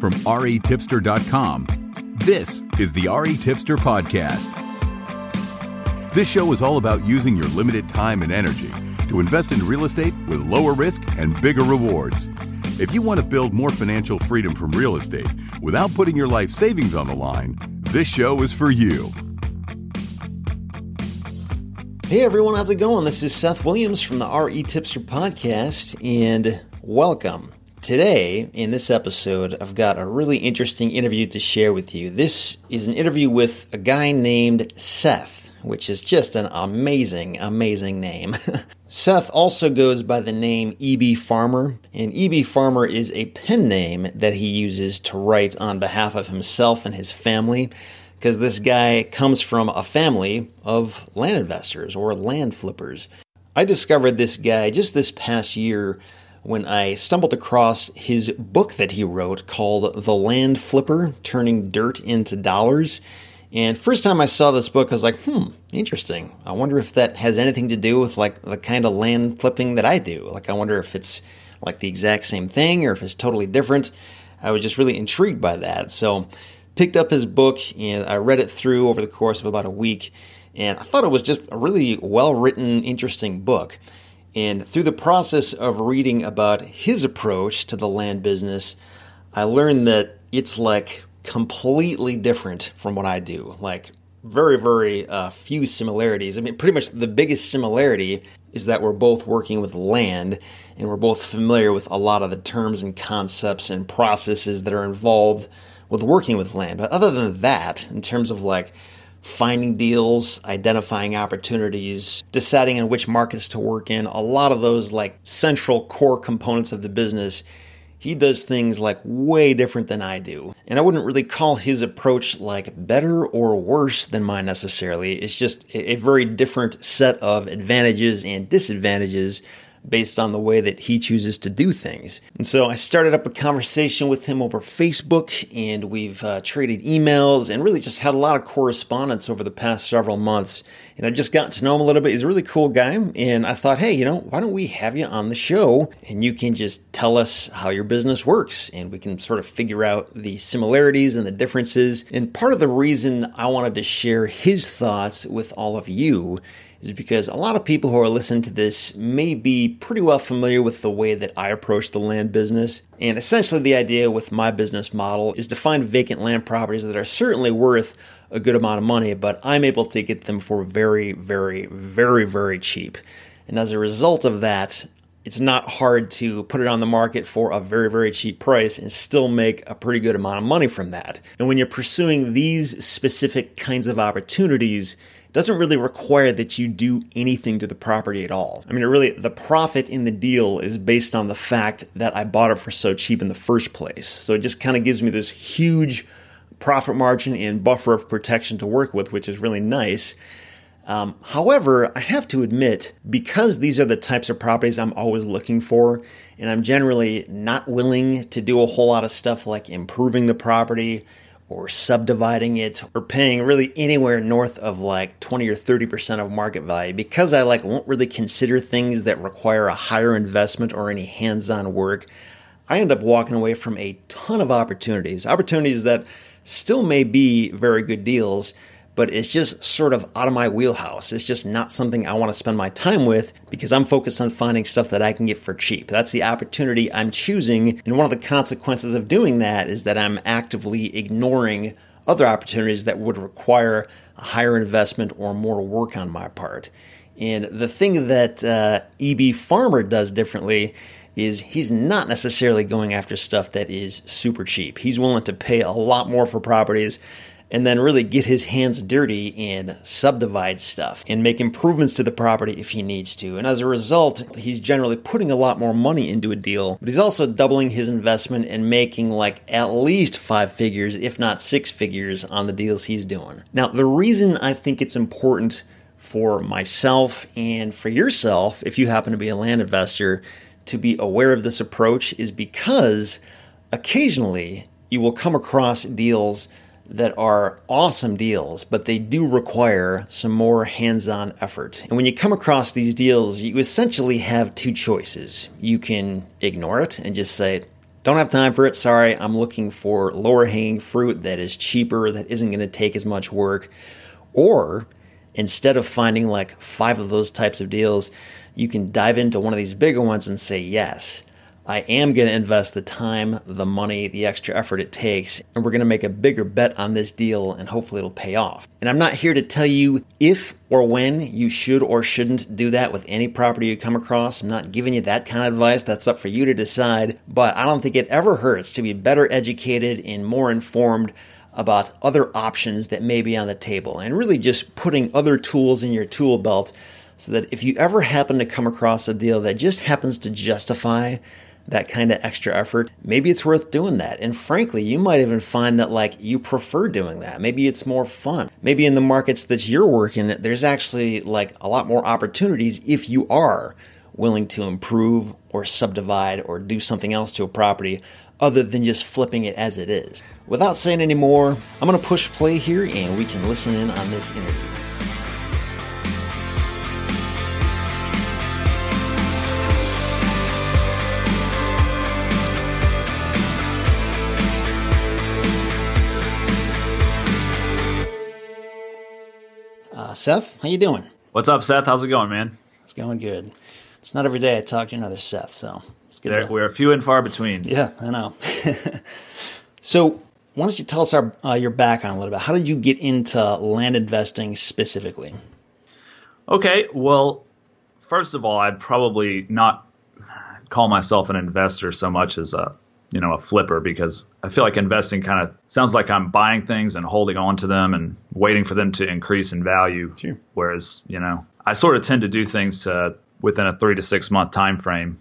From retipster.com, this is the RE Tipster Podcast. This show is all about using your limited time and energy to invest in real estate with lower risk and bigger rewards. If you want to build more financial freedom from real estate without putting your life savings on the line, this show is for you. Hey everyone, how's it going? This is Seth Williams from the RE Tipster Podcast, and welcome. Today, in this episode, I've got a really interesting interview to share with you. This is an interview with a guy named Seth, which is just an amazing, amazing name. Seth also goes by the name EB Farmer, and EB Farmer is a pen name that he uses to write on behalf of himself and his family because this guy comes from a family of land investors or land flippers. I discovered this guy just this past year when I stumbled across his book that he wrote called The Land Flipper Turning Dirt into Dollars. And first time I saw this book, I was like, hmm, interesting. I wonder if that has anything to do with like the kind of land flipping that I do. Like, I wonder if it's like the exact same thing or if it's totally different. I was just really intrigued by that. So picked up his book and I read it through over the course of about a week. And I thought it was just a really well written, interesting book. And through the process of reading about his approach to the land business, I learned that it's like completely different from what I do. Like, very, very uh, few similarities. I mean, pretty much the biggest similarity is that we're both working with land and we're both familiar with a lot of the terms and concepts and processes that are involved with working with land. But other than that, in terms of like finding deals, identifying opportunities, deciding on which markets to work in, a lot of those like central core components of the business, he does things like way different than I do. And I wouldn't really call his approach like better or worse than mine necessarily. It's just a very different set of advantages and disadvantages based on the way that he chooses to do things. And so I started up a conversation with him over Facebook, and we've uh, traded emails and really just had a lot of correspondence over the past several months. And I've just got to know him a little bit. He's a really cool guy. And I thought, hey, you know, why don't we have you on the show and you can just tell us how your business works and we can sort of figure out the similarities and the differences. And part of the reason I wanted to share his thoughts with all of you is because a lot of people who are listening to this may be pretty well familiar with the way that I approach the land business. And essentially, the idea with my business model is to find vacant land properties that are certainly worth a good amount of money, but I'm able to get them for very, very, very, very cheap. And as a result of that, it's not hard to put it on the market for a very, very cheap price and still make a pretty good amount of money from that. And when you're pursuing these specific kinds of opportunities, doesn't really require that you do anything to the property at all. I mean, it really, the profit in the deal is based on the fact that I bought it for so cheap in the first place. So it just kind of gives me this huge profit margin and buffer of protection to work with, which is really nice. Um, however, I have to admit, because these are the types of properties I'm always looking for, and I'm generally not willing to do a whole lot of stuff like improving the property or subdividing it or paying really anywhere north of like 20 or 30% of market value because I like won't really consider things that require a higher investment or any hands-on work. I end up walking away from a ton of opportunities, opportunities that still may be very good deals, but it's just sort of out of my wheelhouse. It's just not something I want to spend my time with because I'm focused on finding stuff that I can get for cheap. That's the opportunity I'm choosing. And one of the consequences of doing that is that I'm actively ignoring other opportunities that would require a higher investment or more work on my part. And the thing that uh, EB Farmer does differently is he's not necessarily going after stuff that is super cheap. He's willing to pay a lot more for properties and then really get his hands dirty and subdivide stuff and make improvements to the property if he needs to. And as a result, he's generally putting a lot more money into a deal, but he's also doubling his investment and making like at least five figures, if not six figures, on the deals he's doing. Now, the reason I think it's important for myself and for yourself, if you happen to be a land investor, to be aware of this approach is because occasionally you will come across deals that are awesome deals, but they do require some more hands on effort. And when you come across these deals, you essentially have two choices. You can ignore it and just say, don't have time for it. Sorry. I'm looking for lower hanging fruit that is cheaper, that isn't going to take as much work. Or instead of finding like five of those types of deals, you can dive into one of these bigger ones and say, yes, I am going to invest the time, the money, the extra effort it takes, and we're going to make a bigger bet on this deal and hopefully it'll pay off. And I'm not here to tell you if or when you should or shouldn't do that with any property you come across. I'm not giving you that kind of advice. That's up for you to decide. But I don't think it ever hurts to be better educated and more informed about other options that may be on the table and really just putting other tools in your tool belt so that if you ever happen to come across a deal that just happens to justify that kind of extra effort, maybe it's worth doing that. And frankly, you might even find that like you prefer doing that. Maybe it's more fun. Maybe in the markets that you're working, there's actually like a lot more opportunities if you are willing to improve or subdivide or do something else to a property other than just flipping it as it is. Without saying any more, I'm going to push play here and we can listen in on this interview. Seth, how you doing? What's up, Seth? How's it going, man? It's going good. It's not every day I talk to another Seth, so it's good. There, to... We're few and far between. Yeah, I know. so, why don't you tell us our, uh, your background a little bit? How did you get into land investing specifically? Okay, well, first of all, I'd probably not call myself an investor so much as a you know a flipper because I feel like investing kind of sounds like I'm buying things and holding on to them and waiting for them to increase in value. Sure. Whereas you know I sort of tend to do things to, within a three to six month time frame.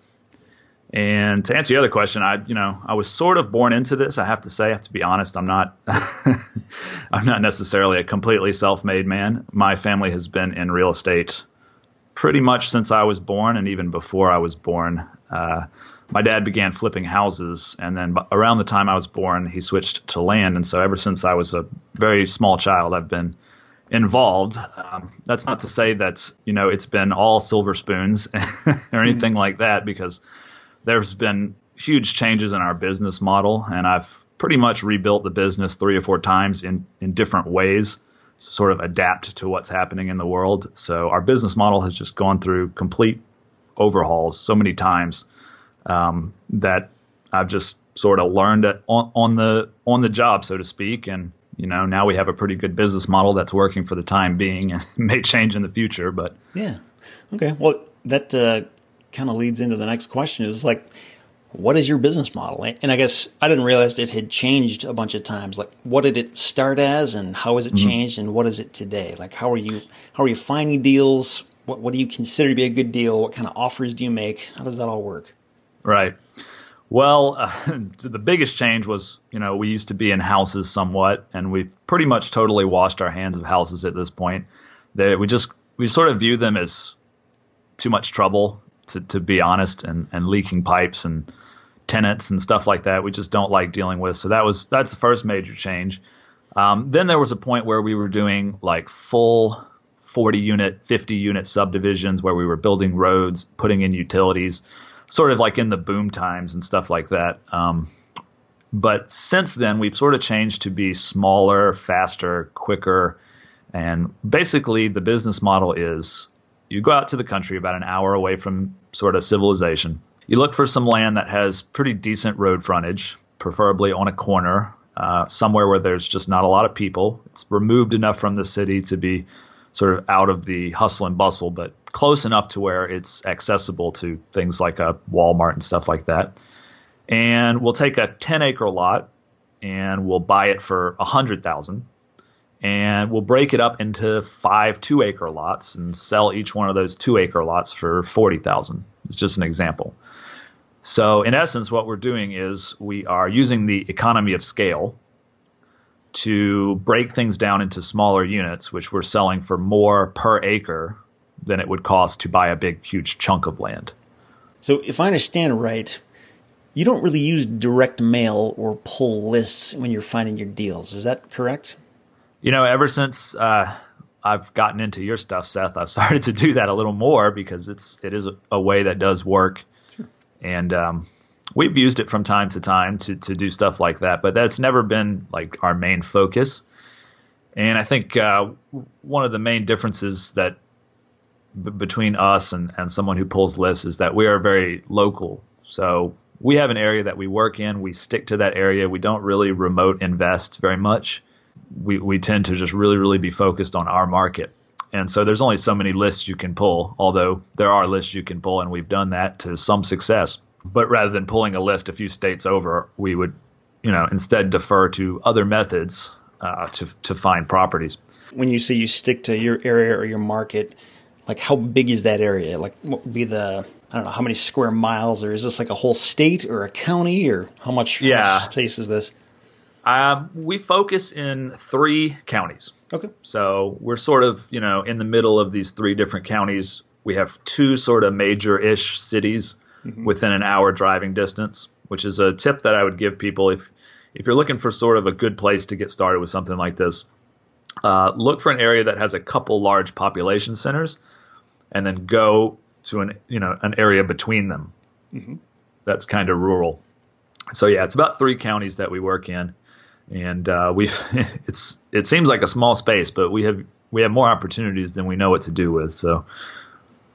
And to answer your other question, I you know I was sort of born into this. I have to say, I have to be honest. I'm not I'm not necessarily a completely self made man. My family has been in real estate pretty much since I was born, and even before I was born. Uh, my dad began flipping houses, and then around the time I was born, he switched to land. And so ever since I was a very small child, I've been involved. Um, that's not to say that you know it's been all silver spoons or anything like that, because there's been huge changes in our business model, and I've pretty much rebuilt the business three or four times in in different ways to sort of adapt to what's happening in the world. So our business model has just gone through complete overhauls so many times um, that I've just sort of learned it on, on the on the job, so to speak, and you know now we have a pretty good business model that's working for the time being and may change in the future. But yeah, okay. Well, that uh, kind of leads into the next question: is like, what is your business model? And I guess I didn't realize it had changed a bunch of times. Like, what did it start as, and how has it mm-hmm. changed, and what is it today? Like, how are you how are you finding deals? What what do you consider to be a good deal? What kind of offers do you make? How does that all work? Right. Well, uh, the biggest change was, you know, we used to be in houses somewhat, and we've pretty much totally washed our hands of houses at this point. They, we just we sort of view them as too much trouble, to, to be honest, and, and leaking pipes and tenants and stuff like that. We just don't like dealing with. So that was that's the first major change. Um, then there was a point where we were doing like full 40 unit, 50 unit subdivisions where we were building roads, putting in utilities sort of like in the boom times and stuff like that. Um, but since then, we've sort of changed to be smaller, faster, quicker. And basically, the business model is you go out to the country about an hour away from sort of civilization. You look for some land that has pretty decent road frontage, preferably on a corner, uh, somewhere where there's just not a lot of people. It's removed enough from the city to be sort of out of the hustle and bustle, but close enough to where it's accessible to things like a Walmart and stuff like that. And we'll take a 10 acre lot and we'll buy it for a hundred thousand and we'll break it up into five two acre lots and sell each one of those two acre lots for 40,000. It's just an example. So in essence, what we're doing is we are using the economy of scale to break things down into smaller units, which we're selling for more per acre than it would cost to buy a big, huge chunk of land. So, if I understand right, you don't really use direct mail or pull lists when you're finding your deals. Is that correct? You know, ever since uh, I've gotten into your stuff, Seth, I've started to do that a little more because it's it is a, a way that does work, sure. and um, we've used it from time to time to to do stuff like that, but that's never been like our main focus. And I think uh, one of the main differences that b- between us and, and someone who pulls lists is that we are very local. So we have an area that we work in. We stick to that area. We don't really remote invest very much. We we tend to just really really be focused on our market. And so there's only so many lists you can pull, although there are lists you can pull, and we've done that to some success. But rather than pulling a list a few states over, we would, you know, instead defer to other methods uh, to to find properties. When you say you stick to your area or your market, like how big is that area? Like what would be the I don't know how many square miles, or is this like a whole state or a county, or how much, yeah. how much space is this? Um, we focus in three counties. Okay. So we're sort of, you know, in the middle of these three different counties. We have two sort of major ish cities mm-hmm. within an hour driving distance, which is a tip that I would give people if if you're looking for sort of a good place to get started with something like this. Uh, look for an area that has a couple large population centers, and then go to an you know an area between them. Mm-hmm. That's kind of rural. So yeah, it's about three counties that we work in, and uh, we it's it seems like a small space, but we have we have more opportunities than we know what to do with. So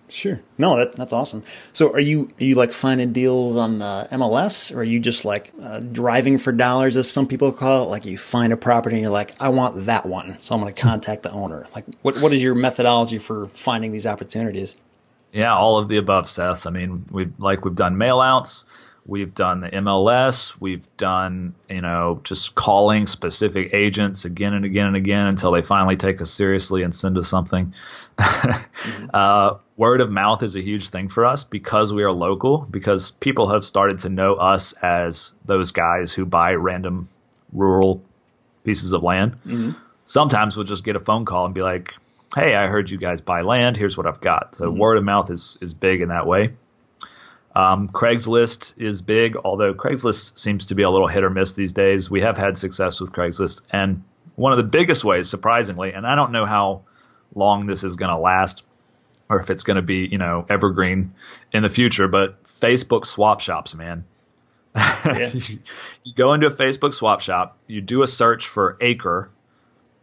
Sure. No, that, that's awesome. So, are you are you like finding deals on the MLS, or are you just like uh, driving for dollars, as some people call it? Like you find a property and you're like, I want that one, so I'm going to contact the owner. Like, what what is your methodology for finding these opportunities? Yeah, all of the above, Seth. I mean, we like we've done mail outs, we've done the MLS, we've done you know just calling specific agents again and again and again until they finally take us seriously and send us something. mm-hmm. uh, word of mouth is a huge thing for us because we are local, because people have started to know us as those guys who buy random rural pieces of land. Mm-hmm. Sometimes we'll just get a phone call and be like, "Hey, I heard you guys buy land. Here's what I've got." So mm-hmm. word of mouth is is big in that way. Um, Craigslist is big, although Craigslist seems to be a little hit or miss these days. We have had success with Craigslist, and one of the biggest ways, surprisingly, and I don't know how long this is going to last or if it's going to be, you know, evergreen in the future, but Facebook swap shops, man. Yeah. you, you go into a Facebook swap shop, you do a search for acre.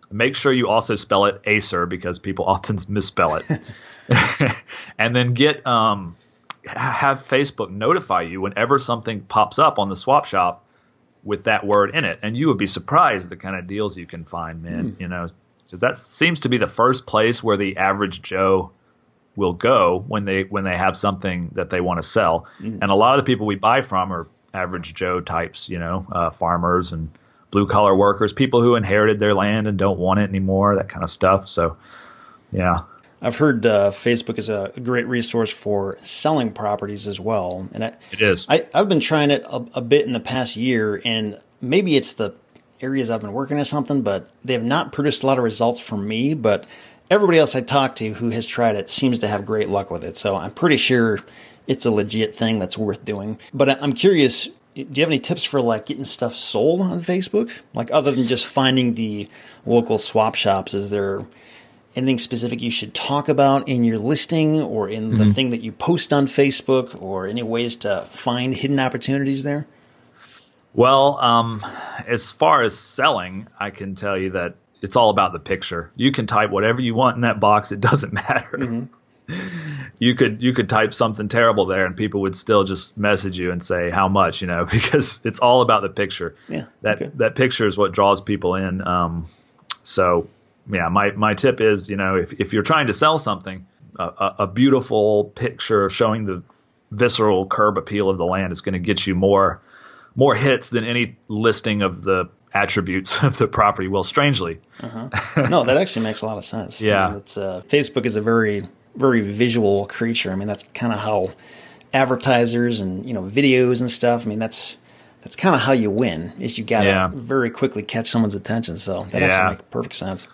Make sure you also spell it Acer because people often misspell it. and then get um, have Facebook notify you whenever something pops up on the swap shop with that word in it, and you would be surprised the kind of deals you can find, man. Mm. You know, because that seems to be the first place where the average Joe will go when they when they have something that they want to sell. Mm. And a lot of the people we buy from are average Joe types, you know, uh, farmers and blue collar workers, people who inherited their land and don't want it anymore, that kind of stuff. So, yeah. I've heard uh, Facebook is a great resource for selling properties as well, and I, it is. I, have been trying it a, a, bit in the past year, and maybe it's the areas I've been working or something, but they have not produced a lot of results for me. But everybody else I talk to who has tried it seems to have great luck with it. So I'm pretty sure it's a legit thing that's worth doing. But I'm curious, do you have any tips for like getting stuff sold on Facebook? Like other than just finding the local swap shops, is there anything specific you should talk about in your listing or in mm-hmm. the thing that you post on Facebook or any ways to find hidden opportunities there? Well, um, as far as selling, I can tell you that it's all about the picture. You can type whatever you want in that box; it doesn't matter. Mm-hmm. You could you could type something terrible there, and people would still just message you and say how much, you know, because it's all about the picture. Yeah, that okay. that picture is what draws people in. Um, so yeah, my my tip is, you know, if if you're trying to sell something, a, a beautiful picture showing the visceral curb appeal of the land is going to get you more more hits than any listing of the attributes of the property. Well, strangely, uh-huh. no, that actually makes a lot of sense. Yeah, I mean, it's uh, Facebook is a very very visual creature. I mean, that's kind of how advertisers and you know videos and stuff. I mean, that's that's kind of how you win. Is you got to yeah. very quickly catch someone's attention. So that yeah. actually makes perfect sense.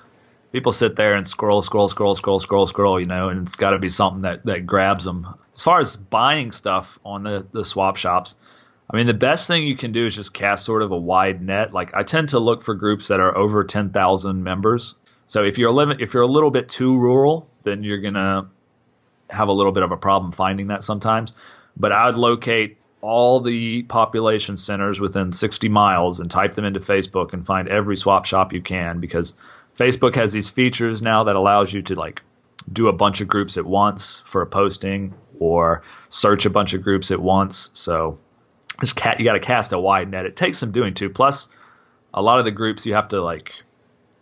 People sit there and scroll, scroll, scroll, scroll, scroll, scroll. You know, and it's got to be something that that grabs them. As far as buying stuff on the the swap shops, I mean, the best thing you can do is just cast sort of a wide net. Like I tend to look for groups that are over 10,000 members. So if you're a limit, if you're a little bit too rural, then you're gonna have a little bit of a problem finding that sometimes. But I would locate all the population centers within 60 miles and type them into Facebook and find every swap shop you can because Facebook has these features now that allows you to like do a bunch of groups at once for a posting or search a bunch of groups at once. So just cat, you got to cast a wide net. It takes some doing too. Plus, a lot of the groups you have to like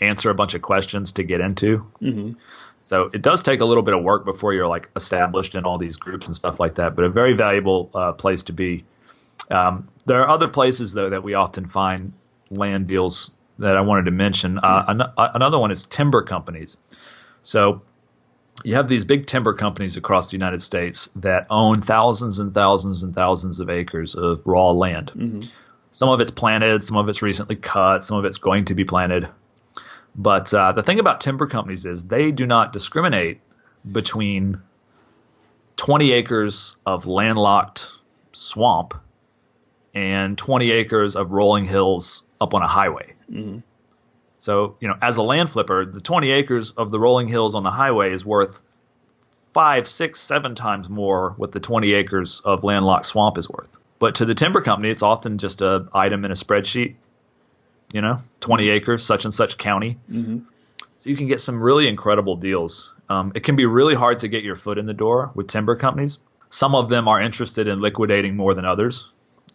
answer a bunch of questions to get into. Mm-hmm. So it does take a little bit of work before you're like established in all these groups and stuff like that. But a very valuable uh, place to be. Um, there are other places though that we often find land deals that I wanted to mention. Uh, an- another one is timber companies. So you have these big timber companies across the United States that own thousands and thousands and thousands of acres of raw land. Mm-hmm. Some of it's planted, some of it's recently cut, some of it's going to be planted. But uh, the thing about timber companies is they do not discriminate between 20 acres of landlocked swamp and 20 acres of rolling hills up on a highway. Mm-hmm. So, you know, as a land flipper, the 20 acres of the rolling hills on the highway is worth five, six, seven times more what the 20 acres of landlocked swamp is worth. But to the timber company, it's often just a item in a spreadsheet you know, 20 acres, such and such county. Mm-hmm. So you can get some really incredible deals. Um, it can be really hard to get your foot in the door with timber companies. Some of them are interested in liquidating more than others.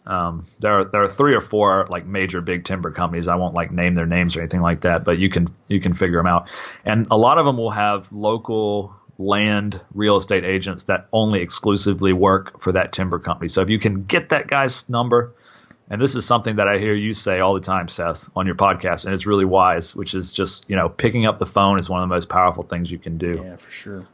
Um, there are there are three or four like major big timber companies. I won't like name their names or anything like that, but you can you can figure them out. And a lot of them will have local land real estate agents that only exclusively work for that timber company. So if you can get that guy's number, and this is something that I hear you say all the time, Seth, on your podcast, and it's really wise, which is just, you know, picking up the phone is one of the most powerful things you can do. Yeah, for sure.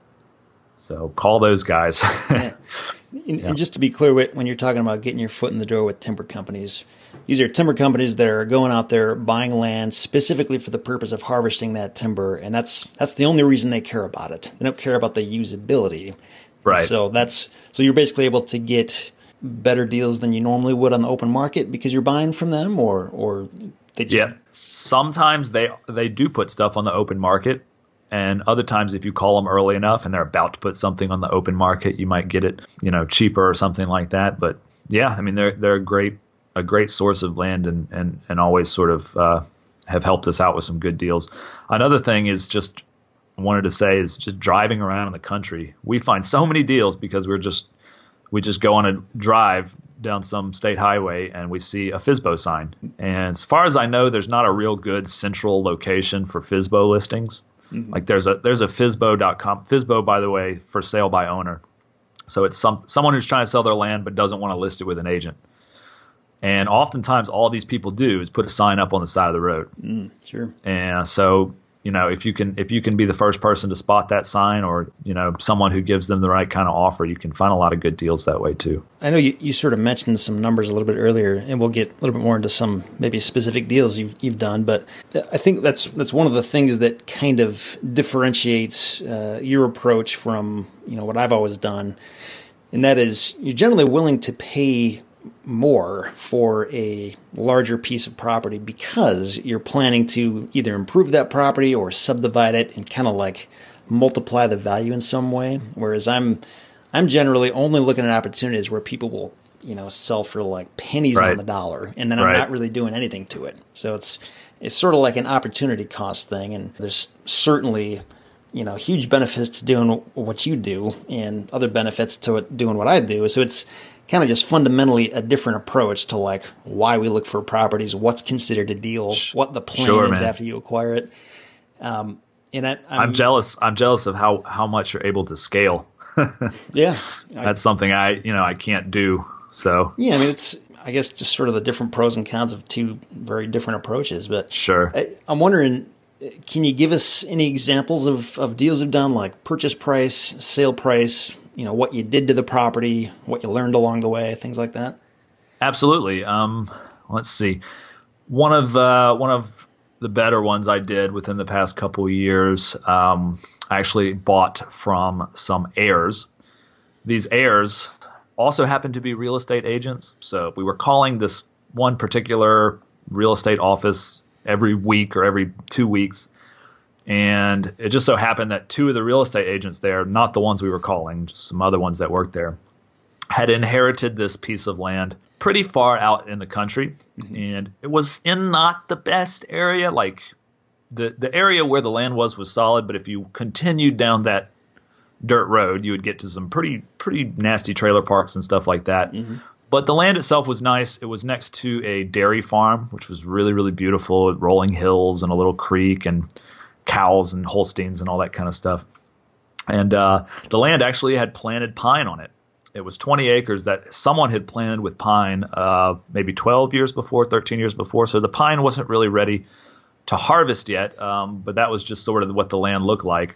So call those guys. And, yeah. and, just to be clear, when you're talking about getting your foot in the door with timber companies, these are timber companies that are going out there buying land specifically for the purpose of harvesting that timber, and that's that's the only reason they care about it. They don't care about the usability. Right. So that's so you're basically able to get better deals than you normally would on the open market because you're buying from them, or or they just... yeah. Sometimes they they do put stuff on the open market, and other times if you call them early enough and they're about to put something on the open market, you might get it you know cheaper or something like that. But yeah, I mean they're they're a great a great source of land and and and always sort of uh, have helped us out with some good deals. Another thing is just wanted to say is just driving around in the country. We find so many deals because we're just we just go on a drive down some state highway and we see a FSBO sign. And as far as I know, there's not a real good central location for FSBO listings. Mm-hmm. Like there's a there's a FSBO.com. FSBO, by the way, for sale by owner. So it's some someone who's trying to sell their land but doesn't want to list it with an agent. And oftentimes, all these people do is put a sign up on the side of the road. Mm, sure. And so you know if you can if you can be the first person to spot that sign or you know someone who gives them the right kind of offer you can find a lot of good deals that way too. I know you, you sort of mentioned some numbers a little bit earlier and we'll get a little bit more into some maybe specific deals you've, you've done but i think that's that's one of the things that kind of differentiates uh, your approach from you know what i've always done and that is you're generally willing to pay more for a larger piece of property because you're planning to either improve that property or subdivide it and kind of like multiply the value in some way. Whereas I'm I'm generally only looking at opportunities where people will, you know, sell for like pennies right. on the dollar and then I'm right. not really doing anything to it. So it's it's sort of like an opportunity cost thing and there's certainly you know huge benefits to doing what you do and other benefits to doing what I do. So it's kind of just fundamentally a different approach to like why we look for properties, what's considered a deal, what the plan sure, is man. after you acquire it. Um, and I, I'm, I'm, jealous. I'm jealous of how how much you're able to scale. yeah, that's something I you know I can't do. So yeah, I mean it's I guess just sort of the different pros and cons of two very different approaches. But sure, I, I'm wondering can you give us any examples of, of deals you've done, like purchase price, sale price, you know what you did to the property, what you learned along the way, things like that? Absolutely. Um, let's see. One of uh, one of the better ones I did within the past couple years, um, I actually bought from some heirs. These heirs also happened to be real estate agents, so we were calling this one particular real estate office every week or every two weeks and it just so happened that two of the real estate agents there, not the ones we were calling, just some other ones that worked there, had inherited this piece of land pretty far out in the country, mm-hmm. and it was in not the best area. Like the the area where the land was was solid, but if you continued down that dirt road, you would get to some pretty pretty nasty trailer parks and stuff like that. Mm-hmm. But the land itself was nice. It was next to a dairy farm, which was really really beautiful, with rolling hills and a little creek and cows and Holsteins and all that kind of stuff. And uh, the land actually had planted pine on it. It was 20 acres that someone had planted with pine uh, maybe 12 years before, 13 years before. So the pine wasn't really ready to harvest yet, um, but that was just sort of what the land looked like.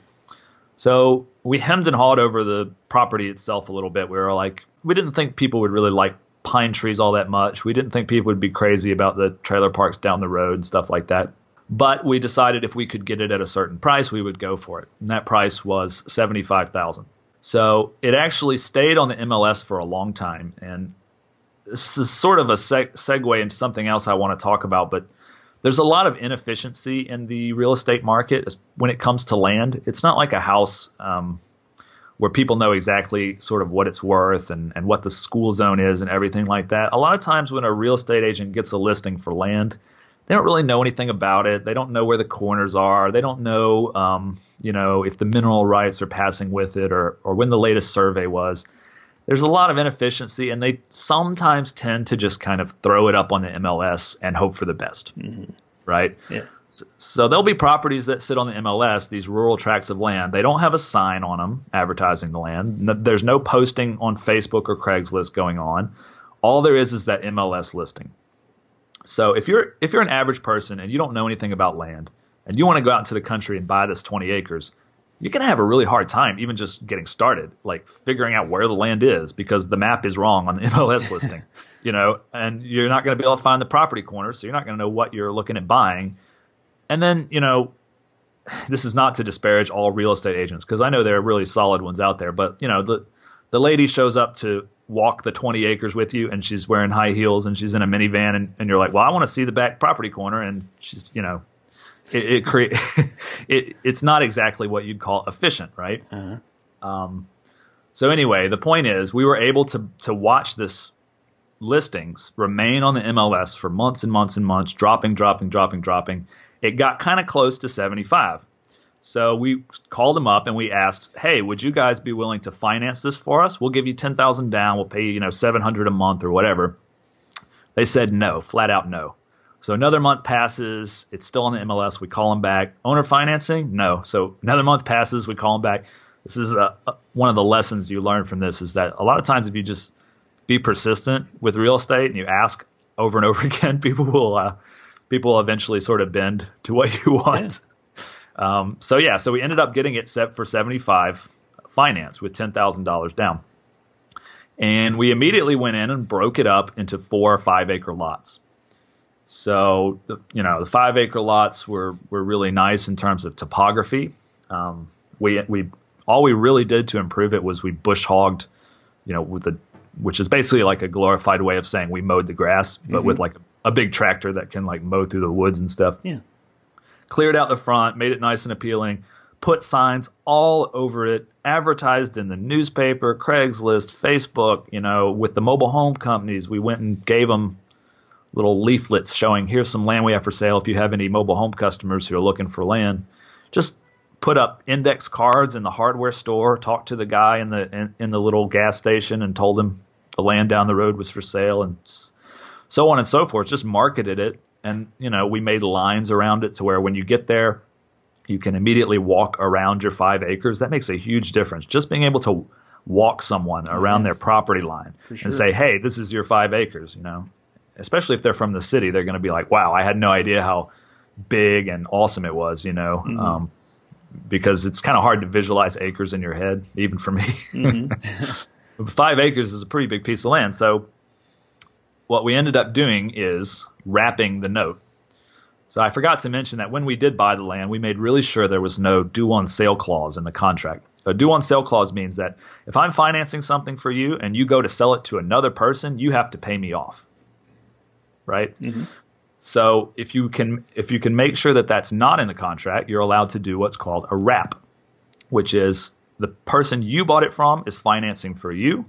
So we hemmed and hawed over the property itself a little bit. We were like, we didn't think people would really like pine trees all that much. We didn't think people would be crazy about the trailer parks down the road and stuff like that. But we decided if we could get it at a certain price, we would go for it. And that price was seventy-five thousand. So it actually stayed on the MLS for a long time. And this is sort of a seg- segue into something else I want to talk about. But there's a lot of inefficiency in the real estate market when it comes to land. It's not like a house um, where people know exactly sort of what it's worth and, and what the school zone is and everything like that. A lot of times when a real estate agent gets a listing for land, they don't really know anything about it. They don't know where the corners are. They don't know, um, you know, if the mineral rights are passing with it or or when the latest survey was. There's a lot of inefficiency, and they sometimes tend to just kind of throw it up on the MLS and hope for the best, mm-hmm. right? Yeah. So, so there'll be properties that sit on the MLS, these rural tracts of land. They don't have a sign on them advertising the land. There's no posting on Facebook or Craigslist going on. All there is is that MLS listing. So if you're if you're an average person and you don't know anything about land and you want to go out into the country and buy this 20 acres, you're going to have a really hard time even just getting started, like figuring out where the land is because the map is wrong on the MLS listing, you know, and you're not going to be able to find the property corner, so you're not going to know what you're looking at buying. And then, you know, this is not to disparage all real estate agents because I know there are really solid ones out there, but you know, the the lady shows up to walk the 20 acres with you and she's wearing high heels and she's in a minivan and, and you're like, well, I want to see the back property corner. And she's, you know, it, it create it, it's not exactly what you'd call efficient, right? Uh-huh. Um, so anyway, the point is we were able to, to watch this listings remain on the MLS for months and months and months, dropping, dropping, dropping, dropping. It got kind of close to 75. So we called them up and we asked, "Hey, would you guys be willing to finance this for us? We'll give you ten thousand down. We'll pay you, you know, seven hundred a month or whatever." They said no, flat out no. So another month passes. It's still on the MLS. We call them back. Owner financing? No. So another month passes. We call them back. This is a, a, one of the lessons you learn from this is that a lot of times if you just be persistent with real estate and you ask over and over again, people will uh, people will eventually sort of bend to what you want. Yeah. Um, so yeah, so we ended up getting it set for 75 finance with $10,000 down. And we immediately went in and broke it up into four or five acre lots. So, the, you know, the five acre lots were, were really nice in terms of topography. Um, we, we, all we really did to improve it was we bush hogged, you know, with the, which is basically like a glorified way of saying we mowed the grass, but mm-hmm. with like a, a, big tractor that can like mow through the woods and stuff. Yeah cleared out the front, made it nice and appealing, put signs all over it, advertised in the newspaper, Craigslist, Facebook, you know, with the mobile home companies. We went and gave them little leaflets showing here's some land we have for sale if you have any mobile home customers who are looking for land. Just put up index cards in the hardware store, talked to the guy in the in, in the little gas station and told him the land down the road was for sale and so on and so forth. Just marketed it and you know we made lines around it to where when you get there you can immediately walk around your five acres. That makes a huge difference. Just being able to walk someone around their property line sure. and say hey this is your five acres you know? Especially if they're from the city they're going to be like wow i had no idea how big and awesome it was you know? Mm-hmm. um, because it's kind of hard to visualize acres in your head even for me. Mm-hmm. five acres is a pretty big piece of land. So what we ended up doing is wrapping the note. So I forgot to mention that when we did buy the land, we made really sure there was no due on sale clause in the contract. A due on sale clause means that if I'm financing something for you and you go to sell it to another person, you have to pay me off. Right? Mm-hmm. So if you can if you can make sure that that's not in the contract, you're allowed to do what's called a wrap, which is the person you bought it from is financing for you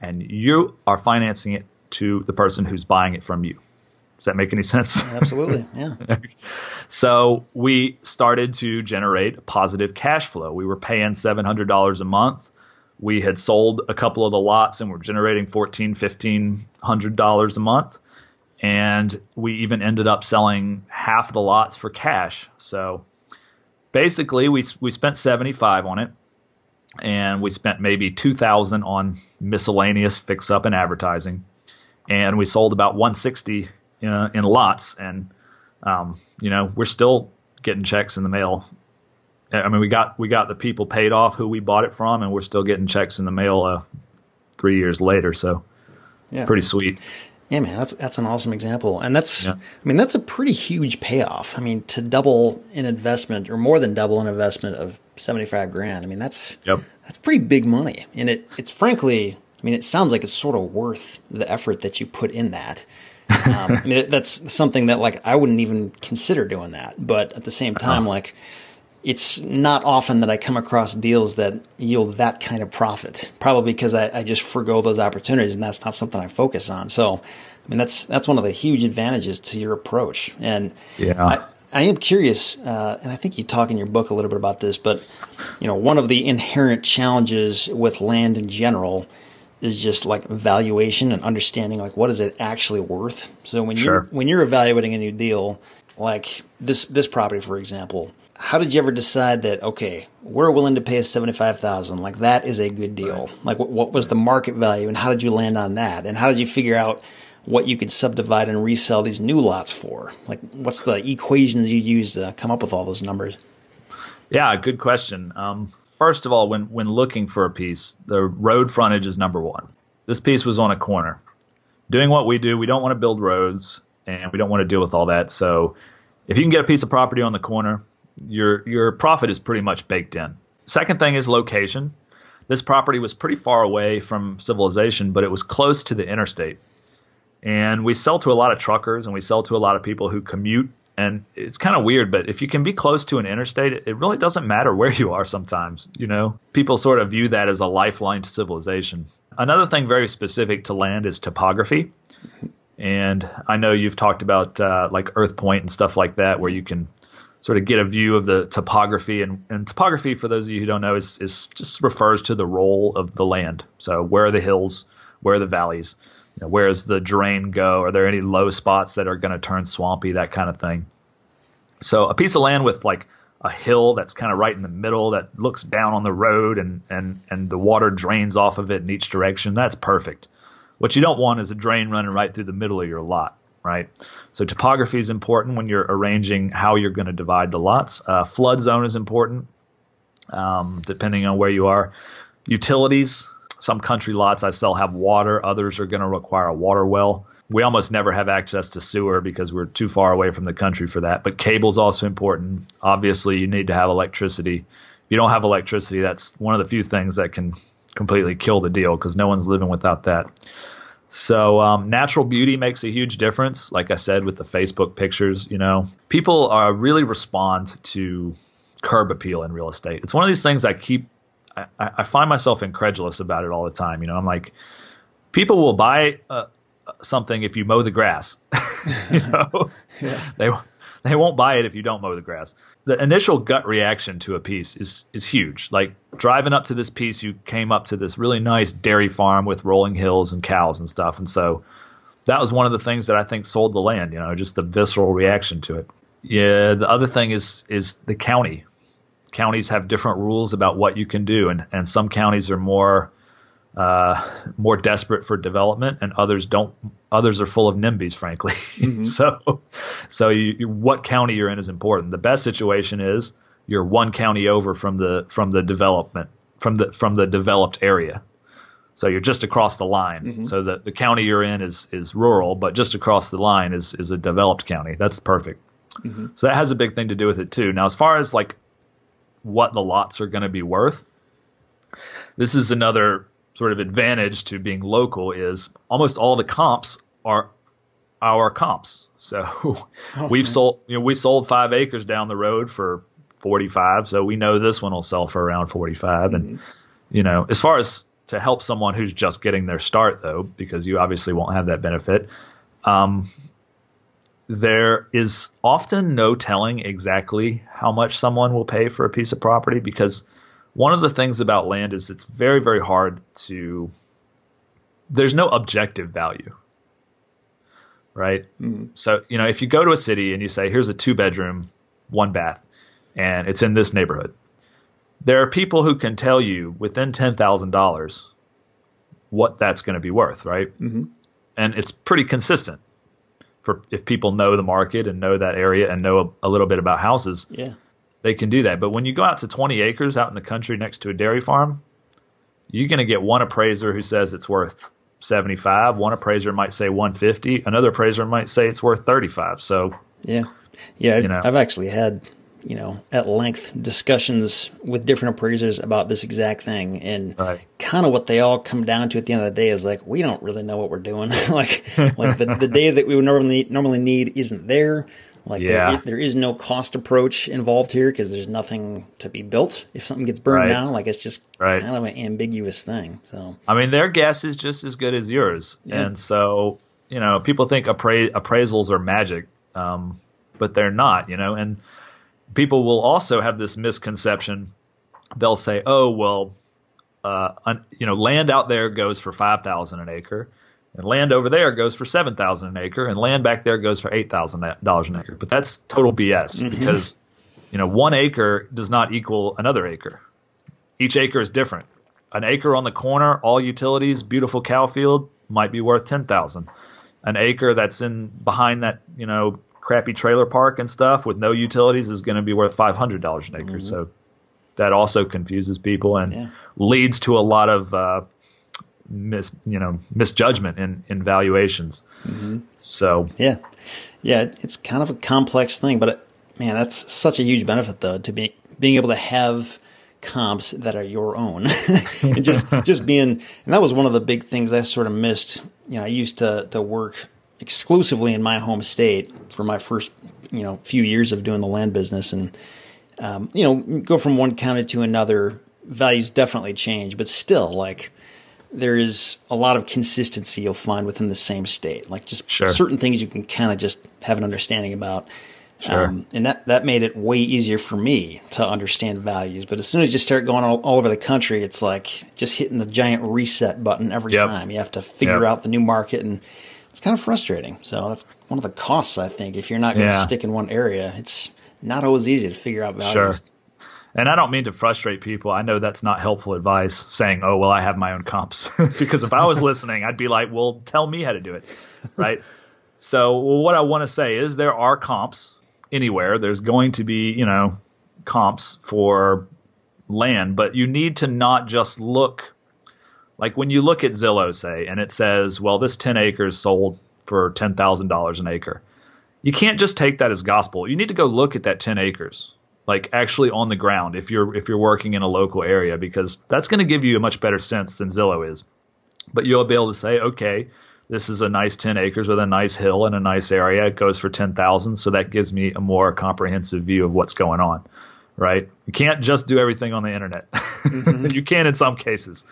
and you are financing it to the person who's buying it from you. Does that make any sense? Absolutely, yeah. so we started to generate positive cash flow. We were paying $700 a month. We had sold a couple of the lots and we're generating $1,400, $1,500 a month. And we even ended up selling half the lots for cash. So basically, we, we spent 75 on it and we spent maybe 2000 on miscellaneous fix up and advertising and we sold about 160 uh, in lots, and um, you know we're still getting checks in the mail. I mean, we got we got the people paid off who we bought it from, and we're still getting checks in the mail uh, three years later. So, yeah. pretty sweet. Yeah, man, that's that's an awesome example, and that's yeah. I mean that's a pretty huge payoff. I mean to double an investment or more than double an investment of seventy five grand. I mean that's yep. that's pretty big money, and it it's frankly I mean it sounds like it's sort of worth the effort that you put in that. Um, I mean, that's something that like I wouldn't even consider doing that, but at the same time, uh-huh. like it's not often that I come across deals that yield that kind of profit. Probably because I, I just forego those opportunities, and that's not something I focus on. So, I mean, that's that's one of the huge advantages to your approach. And yeah. I, I am curious, uh, and I think you talk in your book a little bit about this, but you know, one of the inherent challenges with land in general is just like valuation and understanding like what is it actually worth. So when sure. you when you're evaluating a new deal, like this this property for example, how did you ever decide that okay, we're willing to pay seventy five thousand? Like that is a good deal. Like what, what was the market value, and how did you land on that? And how did you figure out what you could subdivide and resell these new lots for? Like what's the equations you use to come up with all those numbers? Yeah, good question. Um, first of all, when when looking for a piece, the road frontage is number one. This piece was on a corner. Doing what we do, we don't want to build roads and we don't want to deal with all that. So if you can get a piece of property on the corner, your your profit is pretty much baked in. Second thing is location. This property was pretty far away from civilization, but it was close to the interstate. And we sell to a lot of truckers and we sell to a lot of people who commute and it's kind of weird, but if you can be close to an interstate, it really doesn't matter where you are sometimes. You know, people sort of view that as a lifeline to civilization. Another thing very specific to land is topography. And I know you've talked about uh, like Earth Point and stuff like that, where you can sort of get a view of the topography. And, and topography, for those of you who don't know, is, is just refers to the roll of the land. So where are the hills? Where are the valleys? You know, where does the drain go? Are there any low spots that are going to turn swampy? That kind of thing. So a piece of land with like a hill that's kind of right in the middle that looks down on the road and and and the water drains off of it in each direction. That's perfect. What you don't want is a drain running right through the middle of your lot, right? So topography is important when you're arranging how you're going to divide the lots. Uh, flood zone is important, um, depending on where you are. Utilities, some country lots I sell have water, others are going to require a water well. We almost never have access to sewer because we're too far away from the country for that. But cable's also important. Obviously, you need to have electricity. If you don't have electricity, that's one of the few things that can completely kill the deal because no one's living without that. So um, natural beauty makes a huge difference. Like I said with the Facebook pictures, you know, people are really respond to curb appeal in real estate. It's one of these things I keep I, I, find myself incredulous about it all the time. You know, I'm like, people will buy uh, something if you mow the grass. you know, yeah. they they won't buy it if you don't mow the grass. The initial gut reaction to a piece is is huge. Like driving up to this piece, you came up to this really nice dairy farm with rolling hills and cows and stuff, and so that was one of the things that I think sold the land. You know, just the visceral reaction to it. Yeah. The other thing is is the county counties have different rules about what you can do, and and some counties are more uh, more desperate for development, and others don't. Others are full of NIMBYs, frankly. Mm-hmm. so, so you, you, what county you're in is important. The best situation is you're one county over from the from the development from the from the developed area. So you're just across the line. Mm-hmm. So the, the county you're in is is rural, but just across the line is is a developed county. That's perfect. Mm-hmm. So that has a big thing to do with it too. Now, as far as like what the lots are going to be worth. This is another sort of advantage to being local is almost all the comps are our comps. So oh, we've man. sold, you know, we sold five acres down the road for 45. So we know this one will sell for around 45. Mm-hmm. And, you know, as far as to help someone who's just getting their start, though, because you obviously won't have that benefit. Um, there is often no telling exactly how much someone will pay for a piece of property because one of the things about land is it's very, very hard to, there's no objective value. Right. Mm. So, you know, if you go to a city and you say, here's a two bedroom, one bath, and it's in this neighborhood, there are people who can tell you within $10,000 what that's going to be worth. Right. Mm-hmm. And it's pretty consistent for if people know the market and know that area and know a, a, little bit about houses, yeah, they can do that. But when you go out to 20 acres out in the country next to a dairy farm, you're going to get one appraiser who says it's worth 75. One appraiser might say 150. Another appraiser might say it's worth 35. So yeah, yeah, you know. I've actually had you know, at length discussions with different appraisers about this exact thing. And right. kind of what they all come down to at the end of the day is like, we don't really know what we're doing. like, like the, the data that we would normally, normally need isn't there. Like yeah. there, there is no cost approach involved here because there's nothing to be built if something gets burned right. down. Like it's just right. kind of an ambiguous thing. So I mean, their guess is just as good as yours, yeah. and so you know, people think appra- appraisals are magic, um, but they're not. You know, and people will also have this misconception. They'll say, "Oh, well, uh, you know, land out there goes for five thousand an acre, and land over there goes for seven thousand an acre, and land back there goes for eight thousand dollars an acre." But that's total BS mm-hmm. because you know one acre does not equal another acre. Each acre is different. An acre on the corner, all utilities, beautiful cow field, might be worth ten thousand. An acre that's in behind that you know crappy trailer park and stuff with no utilities is going to be worth five hundred dollars an acre. Mm-hmm. So that also confuses people and yeah. leads to a lot of uh, mis you know misjudgment in in valuations. Mm-hmm. So yeah, yeah, it's kind of a complex thing, but it, man, that's such a huge benefit though to be being able to have comps that are your own and just just being and that was one of the big things I sort of missed. You know, I used to to work exclusively in my home state for my first you know few years of doing the land business and um, you know go from one county to another values definitely change but still like there is a lot of consistency you'll find within the same state like just sure. certain things you can kind of just have an understanding about Sure. Um, and that, that made it way easier for me to understand values. But as soon as you start going all, all over the country, it's like just hitting the giant reset button every yep. time. You have to figure yep. out the new market and it's kind of frustrating. So that's one of the costs, I think. If you're not going to yeah. stick in one area, it's not always easy to figure out values. Sure. And I don't mean to frustrate people. I know that's not helpful advice saying, oh, well, I have my own comps. because if I was listening, I'd be like, well, tell me how to do it. Right. so well, what I want to say is there are comps anywhere. There's going to be, you know, comps for land, but you need to not just look like when you look at Zillow, say, and it says, well, this 10 acres sold for $10,000 an acre. You can't just take that as gospel. You need to go look at that 10 acres, like actually on the ground if you're if you're working in a local area because that's going to give you a much better sense than Zillow is. But you'll be able to say, okay, this is a nice 10 acres with a nice hill and a nice area. It goes for 10,000, so that gives me a more comprehensive view of what's going on, right? You can't just do everything on the internet. Mm-hmm. you can in some cases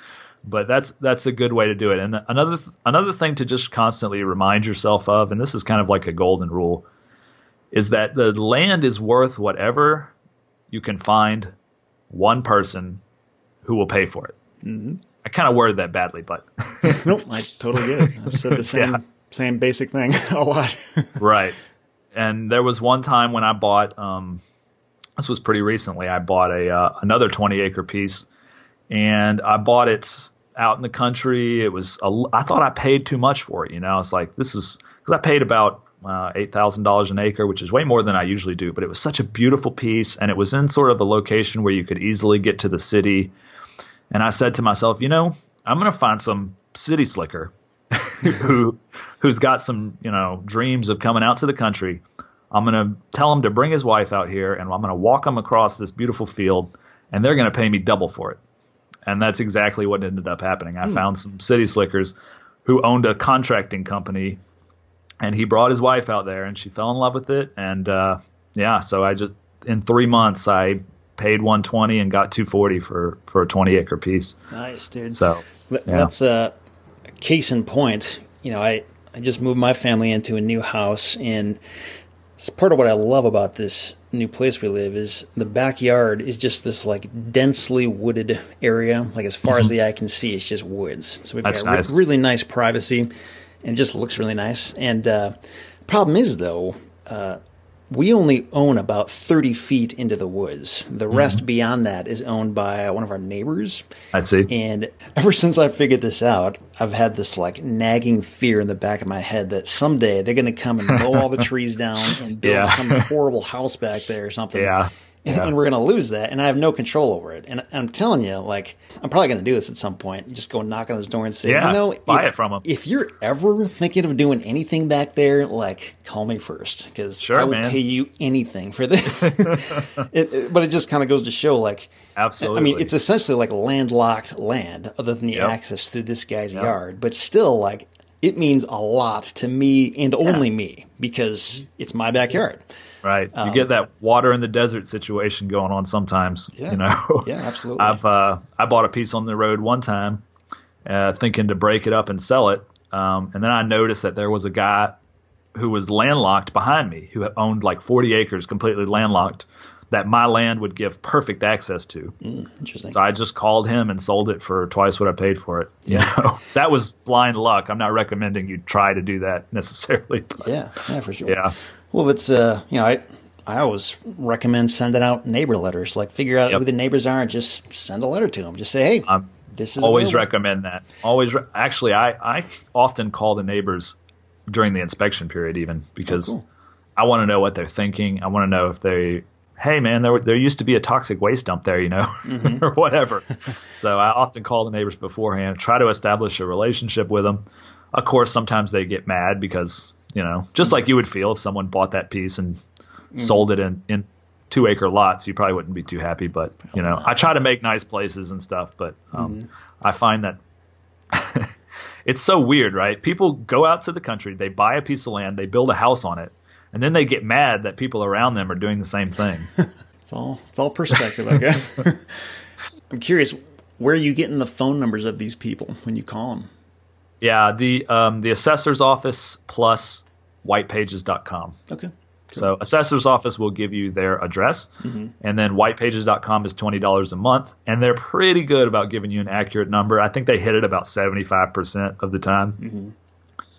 but that's that's a good way to do it. And another another thing to just constantly remind yourself of, and this is kind of like a golden rule, is that the land is worth whatever you can find one person who will pay for it. Mm-hmm. I kind of worded that badly, but nope, I totally get it. I've said the same yeah. same basic thing a lot. right. And there was one time when I bought. Um, this was pretty recently. I bought a uh, another 20 acre piece, and I bought it out in the country. It was a, I thought I paid too much for it. You know, it's like this is because I paid about uh, eight thousand dollars an acre, which is way more than I usually do. But it was such a beautiful piece, and it was in sort of a location where you could easily get to the city. And I said to myself, you know, I'm going to find some city slicker who who's got some you know dreams of coming out to the country. I'm going to tell him to bring his wife out here, and I'm going to walk him across this beautiful field, and they're going to pay me double for it and that's exactly what ended up happening. I mm. found some city slickers who owned a contracting company, and he brought his wife out there, and she fell in love with it. And uh, yeah, so I just in three months I paid 120 and got 240 for for a 20 acre piece. Nice, dude. So yeah. that's a case in point. You know, I I just moved my family into a new house, and it's part of what I love about this new place we live is the backyard is just this like densely wooded area. Like as far mm-hmm. as the eye can see, it's just woods. So we've That's got nice. really nice privacy, and just looks really nice. And uh, problem is though, uh, we only own about 30 feet into the woods. The mm-hmm. rest mm-hmm. beyond that is owned by one of our neighbors. I see. And ever since I figured this out, I've had this like nagging fear in the back of my head that someday they're going to come and mow all the trees down and build yeah. some horrible house back there or something. Yeah yeah. and we're going to lose that, and I have no control over it. And I'm telling you, like, I'm probably going to do this at some point. Just go knock on his door and say, yeah, you know, buy if, it from him. If you're ever thinking of doing anything back there, like, call me first because sure, I would man. pay you anything for this. it, it, but it just kind of goes to show, like, absolutely. I mean, it's essentially like landlocked land, other than the yep. access through this guy's yep. yard, but still, like, it means a lot to me and only me because it's my backyard. Right. Um, you get that water in the desert situation going on sometimes. Yeah. You know. Yeah, absolutely. I've uh, I bought a piece on the road one time, uh, thinking to break it up and sell it, um, and then I noticed that there was a guy who was landlocked behind me who owned like 40 acres, completely landlocked, that my land would give perfect access to. Mm, interesting. So I just called him and sold it for twice what I paid for it. Yeah. You know? that was blind luck. I'm not recommending you try to do that necessarily. But, yeah, yeah, for sure. Yeah. Well, it's uh, you know, I I always recommend sending out neighbor letters. Like, figure out yep. who the neighbors are and just send a letter to them. Just say, hey, um, this is always available. recommend that. Always, re- actually, I I often call the neighbors during the inspection period, even because oh, cool. I want to know what they're thinking. I want to know if they, hey man, there there used to be a toxic waste dump there, you know, mm-hmm. or whatever. so I often call the neighbors beforehand, try to establish a relationship with them. Of course, sometimes they get mad because you know, just like you would feel if someone bought that piece and mm. sold it in, in two acre lots, you probably wouldn't be too happy. But you know, I try to make nice places and stuff, but um, mm-hmm. I find that it's so weird, right? People go out to the country, they buy a piece of land, they build a house on it, and then they get mad that people around them are doing the same thing. it's all it's all perspective, I guess. I'm curious, where are you getting the phone numbers of these people when you call them? Yeah, the um, the assessor's office plus whitepages.com. Okay. So assessor's office will give you their address, mm-hmm. and then whitepages.com is twenty dollars a month, and they're pretty good about giving you an accurate number. I think they hit it about seventy five percent of the time. Mm-hmm.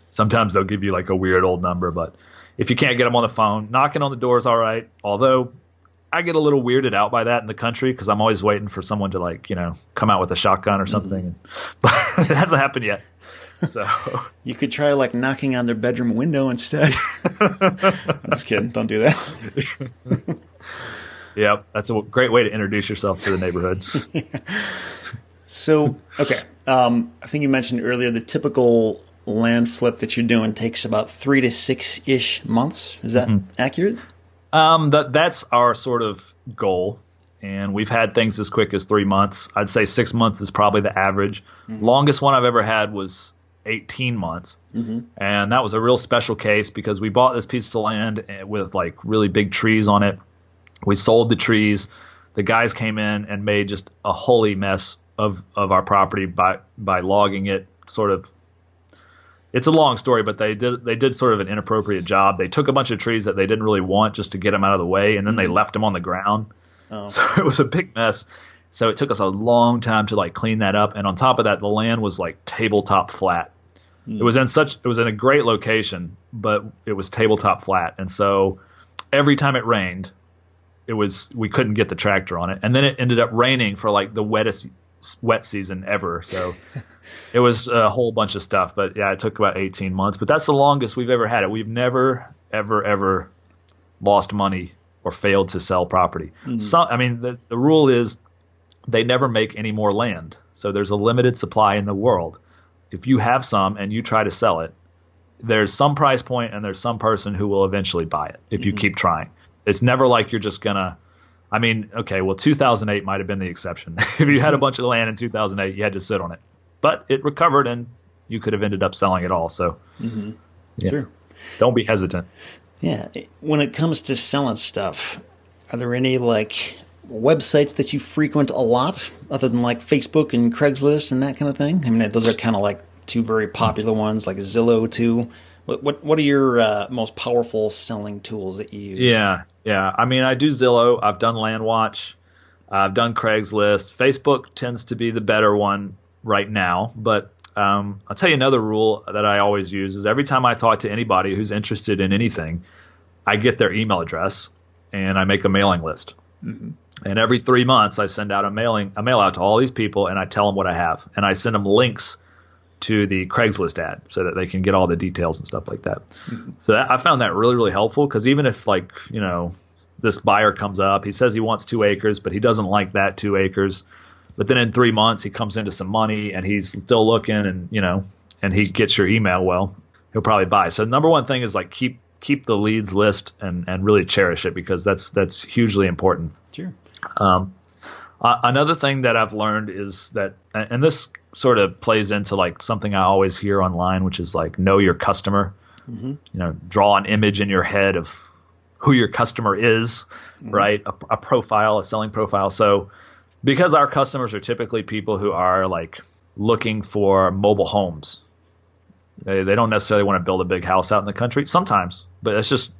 Sometimes they'll give you like a weird old number, but if you can't get them on the phone, knocking on the door is all right. Although I get a little weirded out by that in the country because I'm always waiting for someone to like you know come out with a shotgun or something, mm-hmm. but it hasn't happened yet. So you could try like knocking on their bedroom window instead. I'm just kidding. Don't do that. yep, that's a great way to introduce yourself to the neighborhood. yeah. So okay, um, I think you mentioned earlier the typical land flip that you're doing takes about three to six ish months. Is that mm-hmm. accurate? Um, that that's our sort of goal and we've had things as quick as three months. I'd say six months is probably the average. Mm-hmm. Longest one I've ever had was 18 months. Mm-hmm. And that was a real special case because we bought this piece of land with like really big trees on it. We sold the trees. The guys came in and made just a holy mess of, of our property by by logging it sort of it's a long story, but they did they did sort of an inappropriate job. They took a bunch of trees that they didn't really want just to get them out of the way, and then they left them on the ground. Oh. So it was a big mess. So it took us a long time to like clean that up, and on top of that, the land was like tabletop flat. Mm. It was in such it was in a great location, but it was tabletop flat, and so every time it rained, it was we couldn't get the tractor on it, and then it ended up raining for like the wettest wet season ever. So it was a whole bunch of stuff, but yeah, it took about 18 months. But that's the longest we've ever had it. We've never, ever, ever lost money or failed to sell property. Mm-hmm. Some, I mean, the, the rule is they never make any more land. So there's a limited supply in the world. If you have some and you try to sell it, there's some price point and there's some person who will eventually buy it if you Mhm. keep trying. It's never like you're just gonna. I mean, okay, well, 2008 might have been the exception. if you had a bunch of land in 2008, you had to sit on it, but it recovered and you could have ended up selling it all. So Mm-hmm. Yeah. Sure. don't be hesitant. Yeah. When it comes to selling stuff, are there any like websites that you frequent a lot, other than like Facebook and Craigslist and that kind of thing? I mean, those are kind of like two very popular ones, like Zillow too. What what, what are your uh, most powerful selling tools that you use? Yeah, yeah. I mean, I do Zillow. I've done LandWatch. I've done Craigslist. Facebook tends to be the better one right now, but um, I'll tell you another rule that I always use is every time I talk to anybody who's interested in anything, I get their email address and I make a mailing list. Mm-hmm. And every three months, I send out a mailing a mail out to all these people and I tell them what I have and I send them links to the Craigslist ad so that they can get all the details and stuff like that. Mm-hmm. So that, I found that really really helpful because even if like you know this buyer comes up, he says he wants two acres, but he doesn't like that two acres but then in three months, he comes into some money and he's still looking, and you know, and he gets your email. Well, he'll probably buy. So number one thing is like keep keep the leads list and and really cherish it because that's that's hugely important. Sure. Um, uh, another thing that I've learned is that, and this sort of plays into like something I always hear online, which is like know your customer. Mm-hmm. You know, draw an image in your head of who your customer is, mm-hmm. right? A, a, profile, a selling profile. So because our customers are typically people who are like looking for mobile homes. They, they don't necessarily want to build a big house out in the country sometimes, but that's just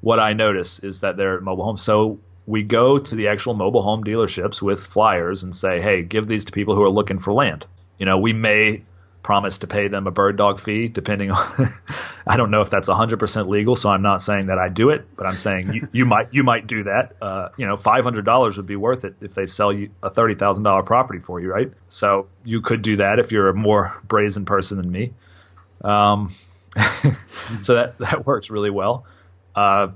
what I notice is that they're mobile homes. So we go to the actual mobile home dealerships with flyers and say, hey, give these to people who are looking for land. You know, we may promise to pay them a bird dog fee, depending on. I don't know if that's 100% legal, so I'm not saying that I do it, but I'm saying you, you might you might do that. Uh, you know, $500 would be worth it if they sell you a $30,000 property for you, right? So you could do that if you're a more brazen person than me. Um, so that that works really well. Uh,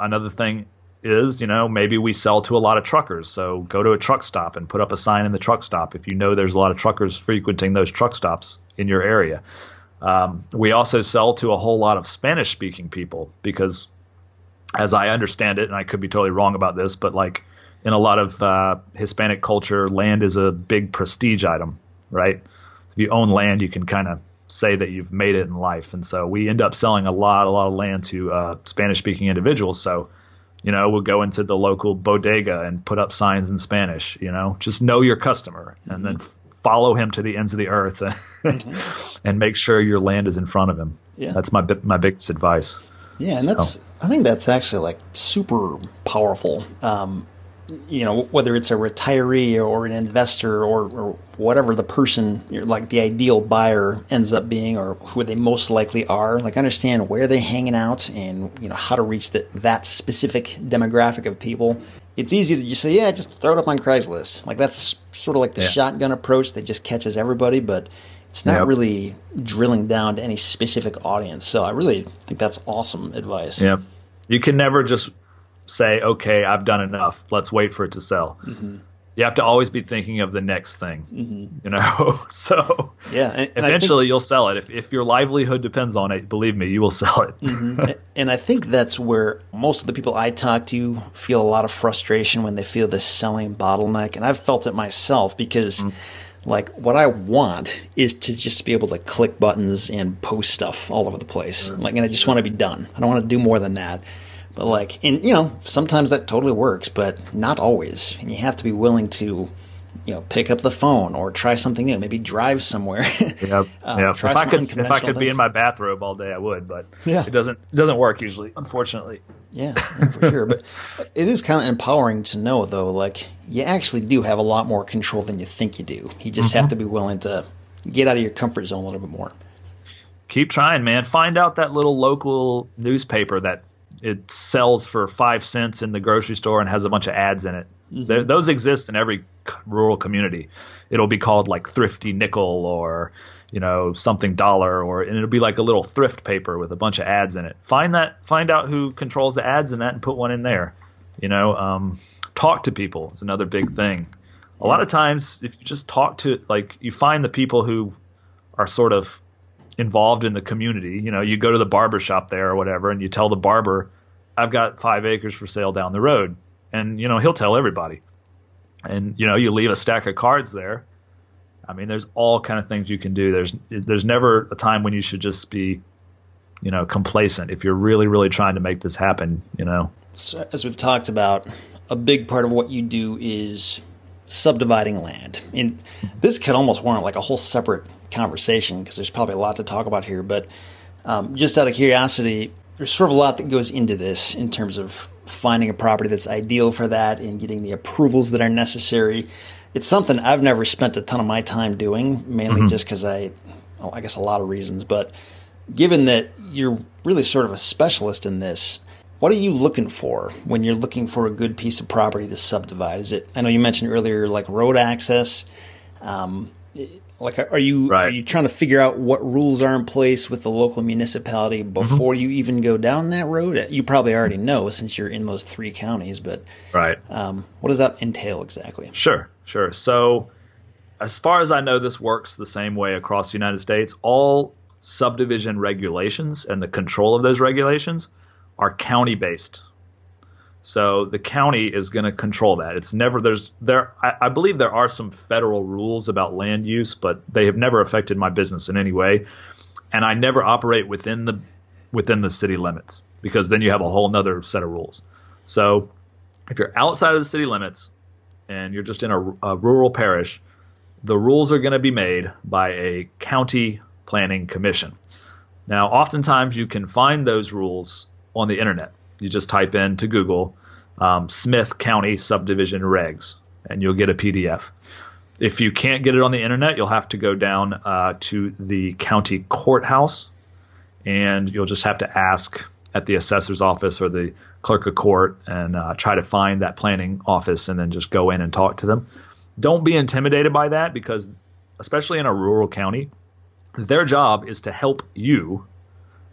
another thing is, you know, maybe we sell to a lot of truckers. So go to a truck stop and put up a sign in the truck stop if you know there's a lot of truckers frequenting those truck stops in your area. Um, we also sell to a whole lot of Spanish speaking people because, as I understand it, and I could be totally wrong about this, but like in a lot of uh, Hispanic culture, land is a big prestige item, right? If you own land, you can kind of say that you've made it in life. And so we end up selling a lot, a lot of land to uh, Spanish speaking individuals. So you know, we'll go into the local bodega and put up signs in Spanish. You know, just know your customer and mm-hmm. then f- follow him to the ends of the earth and, mm-hmm. and make sure your land is in front of him. Yeah, that's my my biggest advice. Yeah, and so. that's I think that's actually like super powerful. Um, you know, whether it's a retiree or an investor or, or whatever the person, like the ideal buyer ends up being or who they most likely are, like understand where they're hanging out and, you know, how to reach the, that specific demographic of people. It's easy to just say, yeah, just throw it up on Craigslist. Like that's sort of like the yeah. shotgun approach that just catches everybody, but it's not yep. really drilling down to any specific audience. So I really think that's awesome advice. Yeah. You can never just say, okay, I've done enough. Let's wait for it to sell. Mm-hmm. You have to always be thinking of the next thing, mm-hmm. you know. so yeah, and, and eventually think, you'll sell it. If if your livelihood depends on it, believe me, you will sell it. mm-hmm. And I think that's where most of the people I talk to feel a lot of frustration when they feel this selling bottleneck, and I've felt it myself because. Mm-hmm like what I want is to just be able to click buttons and post stuff all over the place. Like, and I just want to be done. I don't want to do more than that. But like, and you know, sometimes that totally works, but not always. And you have to be willing to, you know, pick up the phone or try something new. Maybe drive somewhere. yep. um, yep. If I could, if I could be in my bathrobe all day, I would. But yeah. it doesn't it doesn't work usually, unfortunately. Yeah, for sure. But it is kind of empowering to know, though, like you actually do have a lot more control than you think you do. You just mm-hmm. have to be willing to get out of your comfort zone a little bit more. Keep trying, man. Find out that little local newspaper that it sells for five cents in the grocery store and has a bunch of ads in it. Mm-hmm. Those exist in every rural community. It'll be called like Thrifty Nickel or you know something dollar or and it'll be like a little thrift paper with a bunch of ads in it. Find that, find out who controls the ads in that, and put one in there. You know, um, talk to people is another big thing. A lot of times, if you just talk to like you find the people who are sort of involved in the community. You know, you go to the barber shop there or whatever, and you tell the barber, "I've got five acres for sale down the road," and you know he'll tell everybody. And you know, you leave a stack of cards there. I mean, there's all kind of things you can do. There's there's never a time when you should just be, you know, complacent. If you're really really trying to make this happen, you know. So, as we've talked about, a big part of what you do is subdividing land. And this could almost warrant like a whole separate conversation because there's probably a lot to talk about here. But um, just out of curiosity, there's sort of a lot that goes into this in terms of finding a property that's ideal for that and getting the approvals that are necessary. It's something I've never spent a ton of my time doing, mainly mm-hmm. just because I, well, I guess a lot of reasons. But given that you're really sort of a specialist in this, what are you looking for when you're looking for a good piece of property to subdivide? Is it? I know you mentioned earlier like road access. Um, like, are you right. are you trying to figure out what rules are in place with the local municipality mm-hmm. before mm-hmm. you even go down that road? You probably already know since you're in those three counties, but right. Um, what does that entail exactly? Sure, sure. So, as far as I know, this works the same way across the United States. All subdivision regulations and the control of those regulations are county based. So the county is going to control that. It's never there's there. I, I, believe there are some federal rules about land use, but they have never affected my business in any way. And I never operate within the within the city limits because then you have a whole nother set of rules. So if you're outside of the city limits and you're just in a, a rural parish, the rules are going to be made by a county planning commission. Now, oftentimes you can find those rules on the internet. You just type in to Google um, Smith County subdivision regs, and you'll get a PDF. If you can't get it on the internet, you'll have to go down uh, to the county courthouse, and you'll just have to ask at the assessor's office or the clerk of court and uh, try to find that planning office and then just go in and talk to them. Don't be intimidated by that because, especially in a rural county, their job is to help you,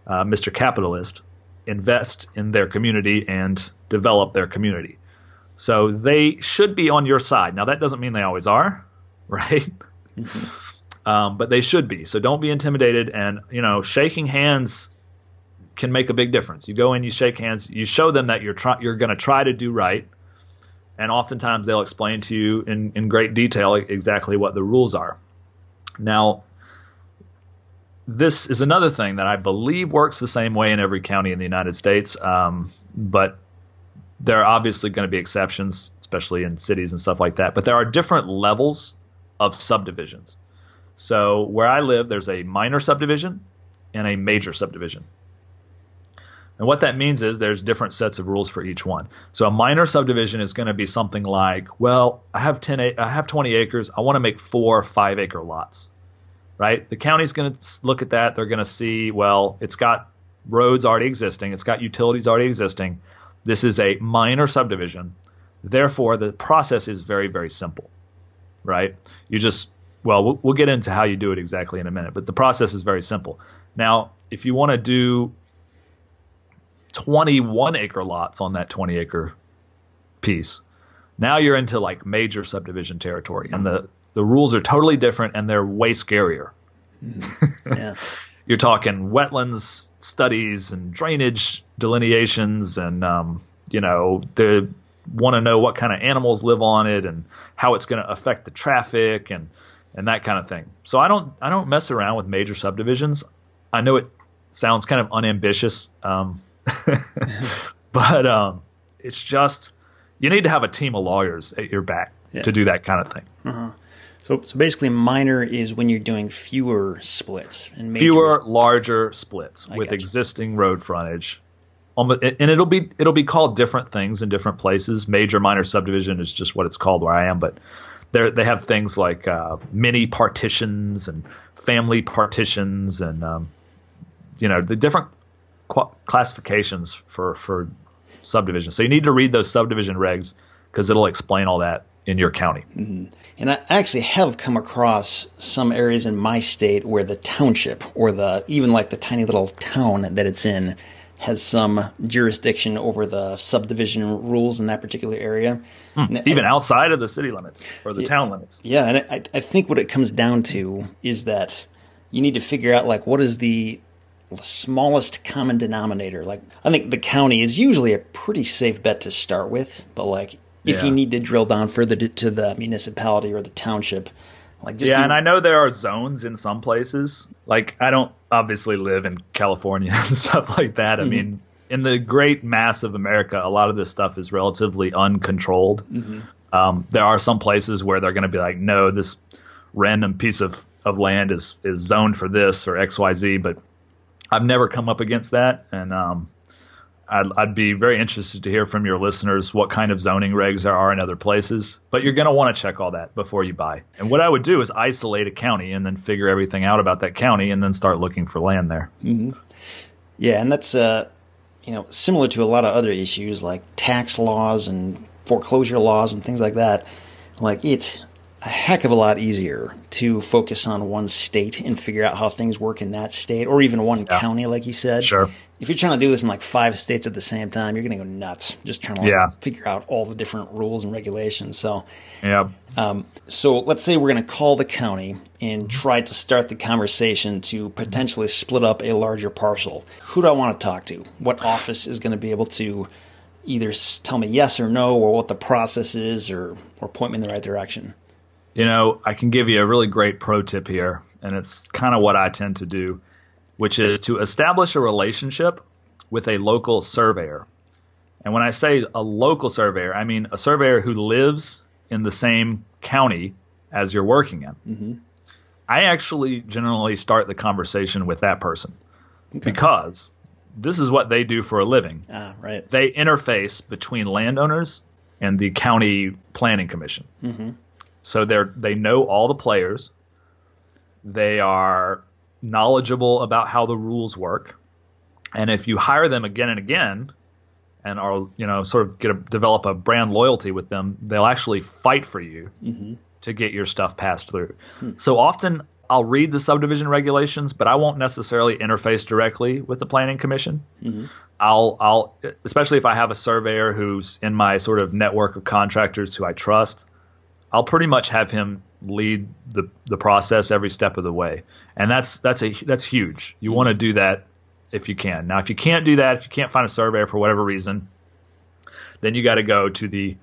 uh, Mr. Capitalist, invest in their community and develop their community. So they should be on your side. Now, that doesn't mean they always are, right? Mm-hmm. Um, but they should be. So don't be intimidated. And, you know, shaking hands can make a big difference. You go in, you shake hands, you show them that you're, try- you're going to try to do right. And oftentimes they'll explain to you in, in great detail exactly what the rules are. Now, this is another thing that I believe works the same way in every county in the United States, um, but there are obviously going to be exceptions, especially in cities and stuff like that. But there are different levels of subdivisions. So where I live, there's a minor subdivision and a major subdivision. And what that means is there's different sets of rules for each one. So a minor subdivision is going to be something like, well, I have 10 I have 20 acres, I want to make 4 5 acre lots right? The county's going to look at that. They're going to see, well, it's got roads already existing, it's got utilities already existing. This is a minor subdivision. Therefore, the process is very, very simple, right? You just, well, well, we'll get into how you do it exactly in a minute, but the process is very simple. Now, if you want to do 21 acre lots on that 20 acre piece, now you're into like major subdivision territory. And the the rules are totally different and they're way scarier. Mm-hmm. Yeah. You're talking wetlands studies and drainage delineations, and um, you know they want to know what kind of animals live on it and how it's going to affect the traffic and and that kind of thing. So I don't I don't mess around with major subdivisions. I know it sounds kind of unambitious, um, but um, it's just you need to have a team of lawyers at your back yeah. to do that kind of thing. Uh-huh. So, so basically, minor is when you're doing fewer splits and fewer larger splits I with existing road frontage. and it'll be it'll be called different things in different places. Major, minor subdivision is just what it's called where I am, but they they have things like uh, mini partitions and family partitions, and um, you know the different qu- classifications for for subdivision. So you need to read those subdivision regs because it'll explain all that in your county. Mm-hmm. And I actually have come across some areas in my state where the township or the even like the tiny little town that it's in has some jurisdiction over the subdivision rules in that particular area. Mm, even outside of the city limits or the town limits. Yeah, and I, I think what it comes down to is that you need to figure out like what is the smallest common denominator. Like I think the county is usually a pretty safe bet to start with, but like if yeah. you need to drill down further to, to, the municipality or the township. Like yeah, be, and I know there are zones in some places. Like I don't obviously live in California and stuff like that. I mm-hmm. mean, in the great mass of America, a lot of this stuff is relatively uncontrolled. Um, there are some places where they're going to be like, no, this random piece of, of land is is zoned for this or X Y Z, but I've never come up against that, and um, I'd, I'd be very interested to hear from your listeners what kind of zoning regs there are in other places. But you're going to want to check all that before you buy. And what I would do is isolate a county and then figure everything out about that county, and then start looking for land there. Yeah, and that's uh, you know similar to a lot of other issues like tax laws and foreclosure laws and things like that. Like it's a heck of a lot easier to focus on one state and figure out how things work in that state, or even one county, like you said. Sure. If you're trying to do this in like five states at the same time, you're going to go nuts just trying to like, Yeah. figure out all the different rules and regulations. So, Yeah. Um, so let's say we're going to call the county and try to start the conversation to potentially split up a larger parcel. Who do I want to talk to? What office is going to be able to either tell me yes or no, or what the process is, or or point me in the right direction? You know, I can give you a really great pro tip here, and it's kind of what I tend to do, which is to establish a relationship with a local surveyor. And when I say a local surveyor, I mean a surveyor who lives in the same county as you're working in. I actually generally start the conversation with that person because this is what they do for a living. Ah, right. They interface between landowners and the county planning commission. So they're they know all the players. They are knowledgeable about how the rules work, and if you hire them again and again, and are you know sort of get a, develop a brand loyalty with them, they'll actually fight for you mm-hmm. to get your stuff passed through. Hmm. So often I'll read the subdivision regulations, but I won't necessarily interface directly with the planning commission. Mm-hmm. I'll I'll especially if I have a surveyor who's in my sort of network of contractors who I trust, I'll pretty much have him lead the the process every step of the way. And that's that's a that's huge. You mm-hmm. want to do that if you can. Now if you can't do that, if you can't find a surveyor for whatever reason, then you got to go to the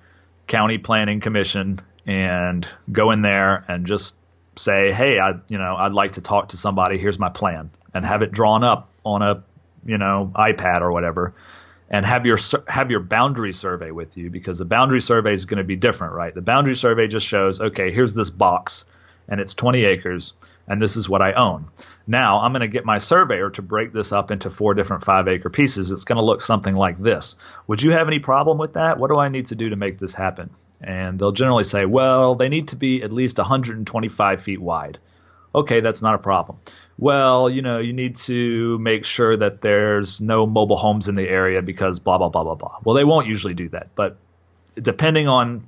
county planning commission and go in there and just say, "Hey, I you know, I'd like to talk to somebody. Here's my plan." And have it drawn up on a, you know, iPad or whatever. And have your have your boundary survey with you because the boundary survey is going to be different, right? The boundary survey just shows, okay, here's this box and it's 20 acres and this is what I own. Now I'm going to get my surveyor to break this up into four different five acre pieces. It's going to look something like this. Would you have any problem with that? What do I need to do to make this happen? And they'll generally say, well, they need to be at least 125 feet wide. Okay, that's not a problem. Well, you know, you need to make sure that there's no mobile homes in the area because blah, blah, blah, blah, blah. Well, they won't usually do that. But depending on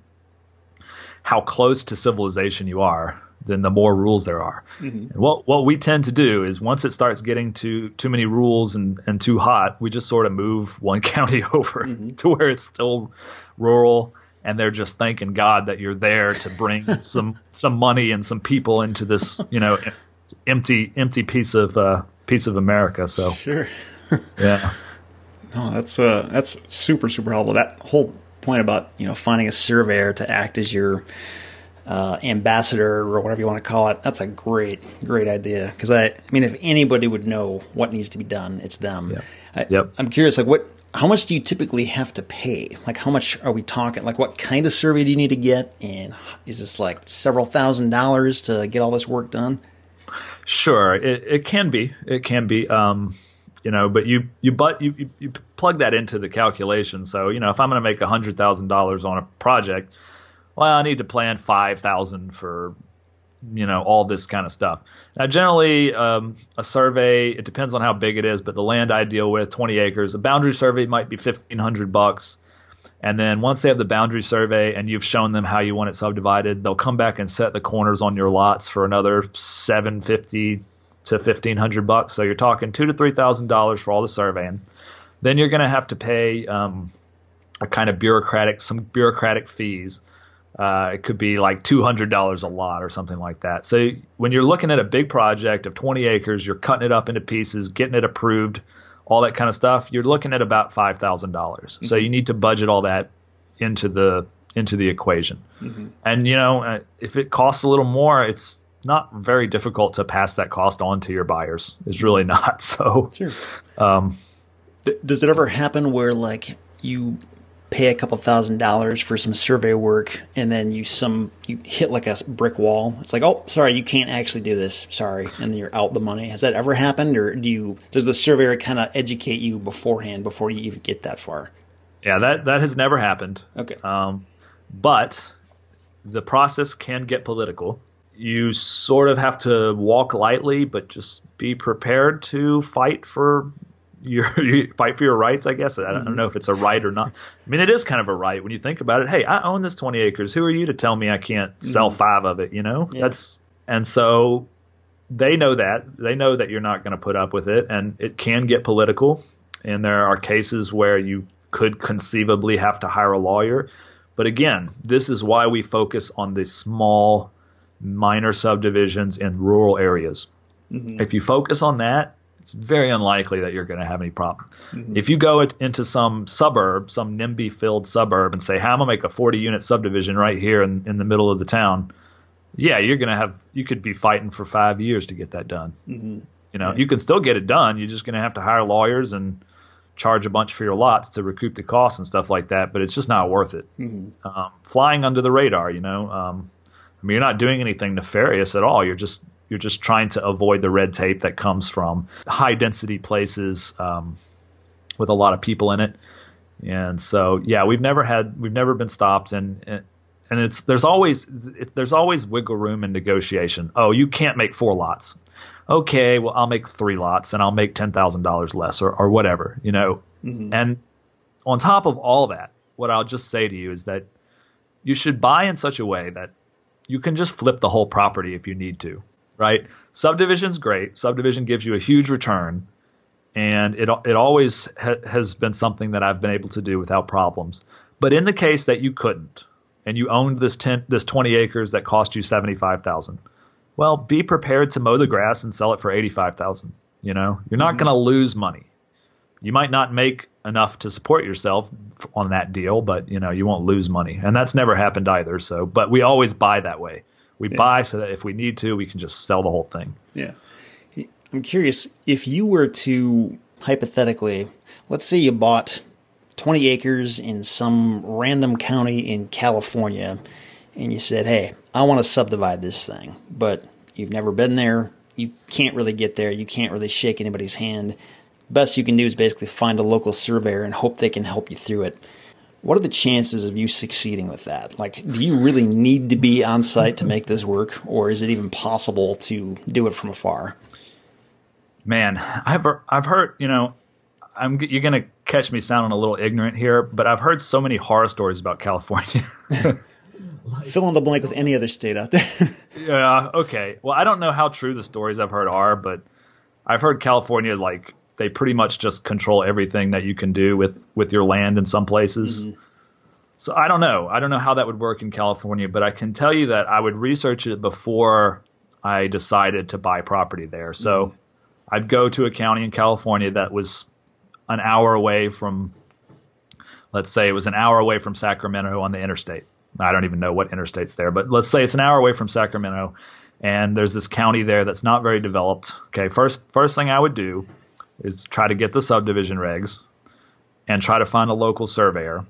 how close to civilization you are, then the more rules there are. Mm-hmm. And what what we tend to do is once it starts getting too too many rules and, and too hot, we just sort of move one county over mm-hmm. to where it's still rural and they're just thanking God that you're there to bring some some money and some people into this, you know, empty empty piece of uh, piece of America. So Sure. yeah. No, that's uh, that's super super helpful. That whole point about you know finding a surveyor to act as your uh, ambassador or whatever you want to call it. That's a great great idea because I, I mean if anybody would know what needs to be done, it's them. Yep. I, Yep. I'm curious, like what. How much do you typically have to pay? Like, how much are we talking? Like, what kind of survey do you need to get? And is this like several thousand dollars to get all this work done? Sure, it, it can be. It can be. Um, you know, but you you but you, you, you plug that into the calculation. So you know, if I'm going to make hundred thousand dollars on a project, well, I need to plan five thousand for you know all this kind of stuff. Now, generally, um, a survey it depends on how big it is, but the land I deal with, twenty acres, a boundary survey might be fifteen hundred bucks. And then once they have the boundary survey and you've shown them how you want it subdivided, they'll come back and set the corners on your lots for another seven fifty to fifteen hundred bucks. So you're talking two to three thousand dollars for all the surveying. Then you're going to have to pay um, a kind of bureaucratic some bureaucratic fees. Uh, it could be like two hundred dollars a lot or something like that. So when you're looking at a big project of twenty acres, you're cutting it up into pieces, getting it approved, all that kind of stuff. You're looking at about five thousand dollars. So mm-hmm. you need to budget all that into the into the equation. Mm-hmm. And you know, uh, if it costs a little more, it's not very difficult to pass that cost on to your buyers. It's really not. So, Sure. Um, does it ever happen where like you pay a couple thousand dollars for some survey work and then you some you hit like a brick wall. It's like oh sorry you can't actually do this. Sorry. And then you're out the money. Has that ever happened or do you does the surveyor kind of educate you beforehand before you even get that far? Yeah that that has never happened. Okay. Um, but the process can get political. You sort of have to walk lightly but just be prepared to fight for your you fight for your rights, I guess. I don't mm-hmm. know if it's a right or not. I mean, it is kind of a right when you think about it. Hey, I own this 20 acres. Who are you to tell me I can't sell mm-hmm. five of it? You know, yeah. that's and so they know that they know that you're not going to put up with it, and it can get political. And there are cases where you could conceivably have to hire a lawyer. But again, this is why we focus on the small, minor subdivisions in rural areas. Mm-hmm. If you focus on that, it's very unlikely that you're going to have any problem. Mm-hmm. If you go into some suburb, some NIMBY filled suburb, and say, "How am I make a 40 unit subdivision right here in, in the middle of the town?" Yeah, you're going to have you could be fighting for five years to get that done. Mm-hmm. You know, yeah. you can still get it done. You're just going to have to hire lawyers and charge a bunch for your lots to recoup the costs and stuff like that. But it's just not worth it. Mm-hmm. Um, flying under the radar, you know. Um, I mean, you're not doing anything nefarious at all. You're just you're just trying to avoid the red tape that comes from high density places um, with a lot of people in it. And so, yeah, we've never had, we've never been stopped, and and it's there's always it, there's always wiggle room in negotiation. Oh, you can't make four lots. Okay, well, I'll make three lots, and I'll make ten thousand dollars less, or or whatever, you know. Mm-hmm. And on top of all that, what I'll just say to you is that you should buy in such a way that you can just flip the whole property if you need to right? Subdivision's great. Subdivision gives you a huge return, and it it always ha- has been something that I've been able to do without problems. But in the case that you couldn't, and you owned this ten, this 20 acres that cost you 75,000, well, be prepared to mow the grass and sell it for 85,000. You know, you're not mm-hmm. going to lose money. You might not make enough to support yourself on that deal, but you know, you won't lose money. And that's never happened either. So, but we always buy that way. We yeah. buy so that if we need to, we can just sell the whole thing. Yeah. I'm curious if you were to hypothetically, let's say you bought 20 acres in some random county in California and you said, "Hey, I want to subdivide this thing." But you've never been there, you can't really get there, you can't really shake anybody's hand. Best you can do is basically find a local surveyor and hope they can help you through it. What are the chances of you succeeding with that? Like, do you really need to be on site to make this work, or is it even possible to do it from afar? Man, I've I've heard you know, I'm you're gonna catch me sounding a little ignorant here, but I've heard so many horror stories about California. Fill in the blank with any other state out there. yeah. Okay. Well, I don't know how true the stories I've heard are, but I've heard California like they pretty much just control everything that you can do with with your land in some places. Mm-hmm. So I don't know. I don't know how that would work in California, but I can tell you that I would research it before I decided to buy property there. So mm-hmm. I'd go to a county in California that was an hour away from let's say it was an hour away from Sacramento on the interstate. I don't even know what interstate's there, but let's say it's an hour away from Sacramento and there's this county there that's not very developed. Okay, first first thing I would do is try to get the subdivision regs and try to find a local surveyor.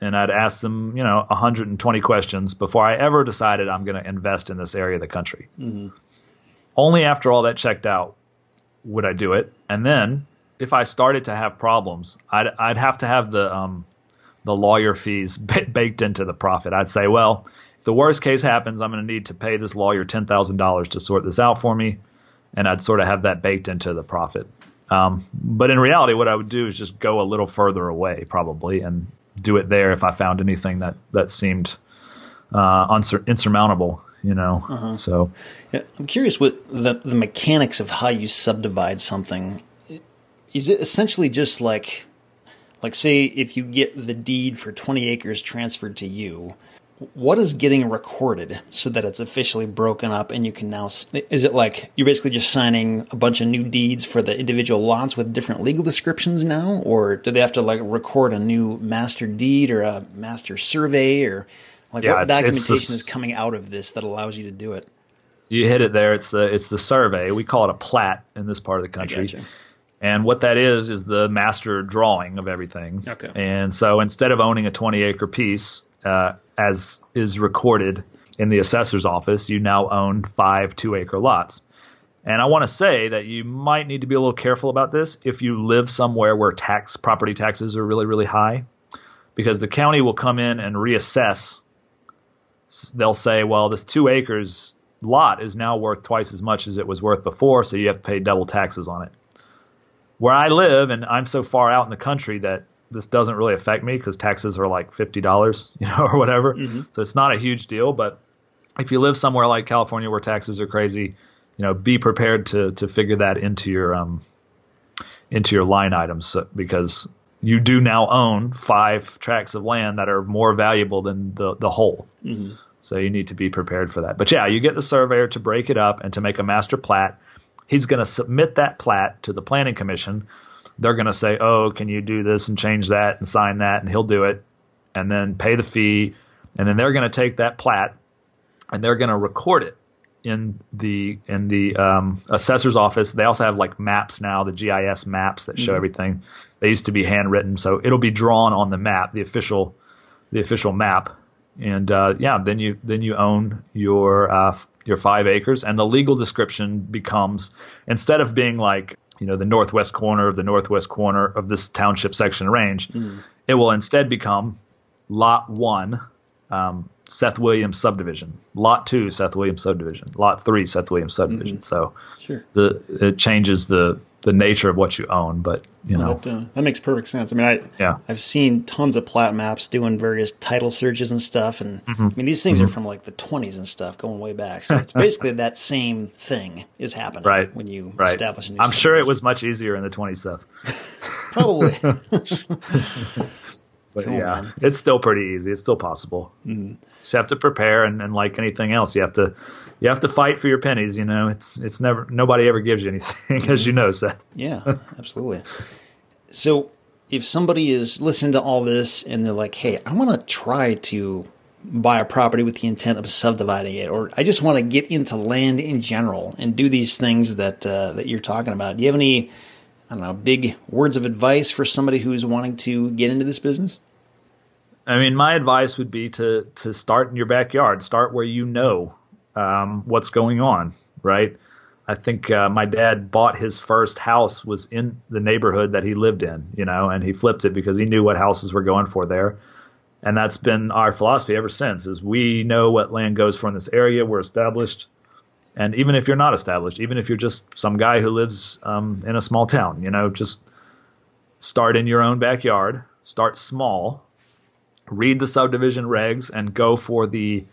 And I'd ask them, you know, 120 questions before I ever decided I'm going to invest in this area of the country. Mm-hmm. Only after all that checked out would I do it. And then if I started to have problems, I'd, I'd have to have the, um, the lawyer fees baked into the profit. I'd say, well, if the worst case happens, I'm going to need to pay this lawyer $10,000 to sort this out for me. And I'd sort of have that baked into the profit. Um, but in reality, what I would do is just go a little further away, probably, and do it there if I found anything that that seemed uh, unsur- insurmountable. You know, uh-huh. so yeah, I'm curious what the the mechanics of how you subdivide something. Is it essentially just like, like say, if you get the deed for 20 acres transferred to you, what is getting recorded so that it's officially broken up and you can now is it like you're basically just signing a bunch of new deeds for the individual lots with different legal descriptions now? Or do they have to like record a new master deed or a master survey? Or like yeah, what it's, documentation it's the, is coming out of this that allows you to do it? You hit it there. It's the it's the survey. We call it a plat in this part of the country. And what that is is the master drawing of everything. Okay. And so instead of owning a 20 acre piece, uh, as is recorded in the assessor's office, you now own five two acre lots. And I want to say that you might need to be a little careful about this if you live somewhere where tax property taxes are really really high, because the county will come in and reassess. They'll say, well, this two acres lot is now worth twice as much as it was worth before, so you have to pay double taxes on it. Where I live, and I'm so far out in the country that this doesn't really affect me because taxes are like fifty dollars, you know, or whatever. Mm-hmm. So it's not a huge deal. But if you live somewhere like California where taxes are crazy, you know, be prepared to to figure that into your um into your line items because you do now own five tracts of land that are more valuable than the the whole. Mm-hmm. So you need to be prepared for that. But yeah, you get the surveyor to break it up and to make a master plat. He's going to submit that plat to the planning commission. They're going to say, "Oh, can you do this and change that and sign that?" And he'll do it, and then pay the fee, and then they're going to take that plat and they're going to record it in the in the um, assessor's office. They also have like maps now, the GIS maps that show mm-hmm. everything. They used to be handwritten, so it'll be drawn on the map, the official the official map, and uh, yeah, then you then you own your uh, your five acres, and the legal description becomes instead of being like you know the northwest corner of the northwest corner of this township section range, mm. it will instead become lot one, um, Seth Williams subdivision, lot two Seth Williams subdivision, lot three Seth Williams subdivision. Mm-hmm. So sure. the it changes the the nature of what you own. But you well, know that, uh, that, makes perfect sense. I mean, I yeah. I've seen tons of plat maps doing various title searches and stuff, and mm-hmm. I mean these things mm-hmm. are from like the 20s and stuff, going way back. So it's basically that same thing is happening right. when you right. establish a new. I'm sure it was much easier in the 20s, Seth. Probably. but cool, yeah, man. it's still pretty easy. It's still possible. Mm-hmm. Just have to prepare, and, and like anything else, you have to you have to fight for your pennies. You know, it's it's never nobody ever gives you anything, as you know, Seth. Yeah, absolutely. so, if somebody is listening to all this and they're like, "Hey, I want to try to buy a property with the intent of subdividing it, or I just want to get into land in general and do these things that uh, that you're talking about," do you have any? I don't know, big words of advice for somebody who's wanting to get into this business? I mean, my advice would be to to start in your backyard. Start where you know um, what's going on, right? I think uh, my dad bought his first house was in the neighborhood that he lived in, you know, and he flipped it because he knew what houses were going for there. And that's been our philosophy ever since is we know what land goes for in this area. We're established. And even if you're not established, even if you're just some guy who lives um, in a small town, you know, just start in your own backyard, start small, read the subdivision regs, and go for the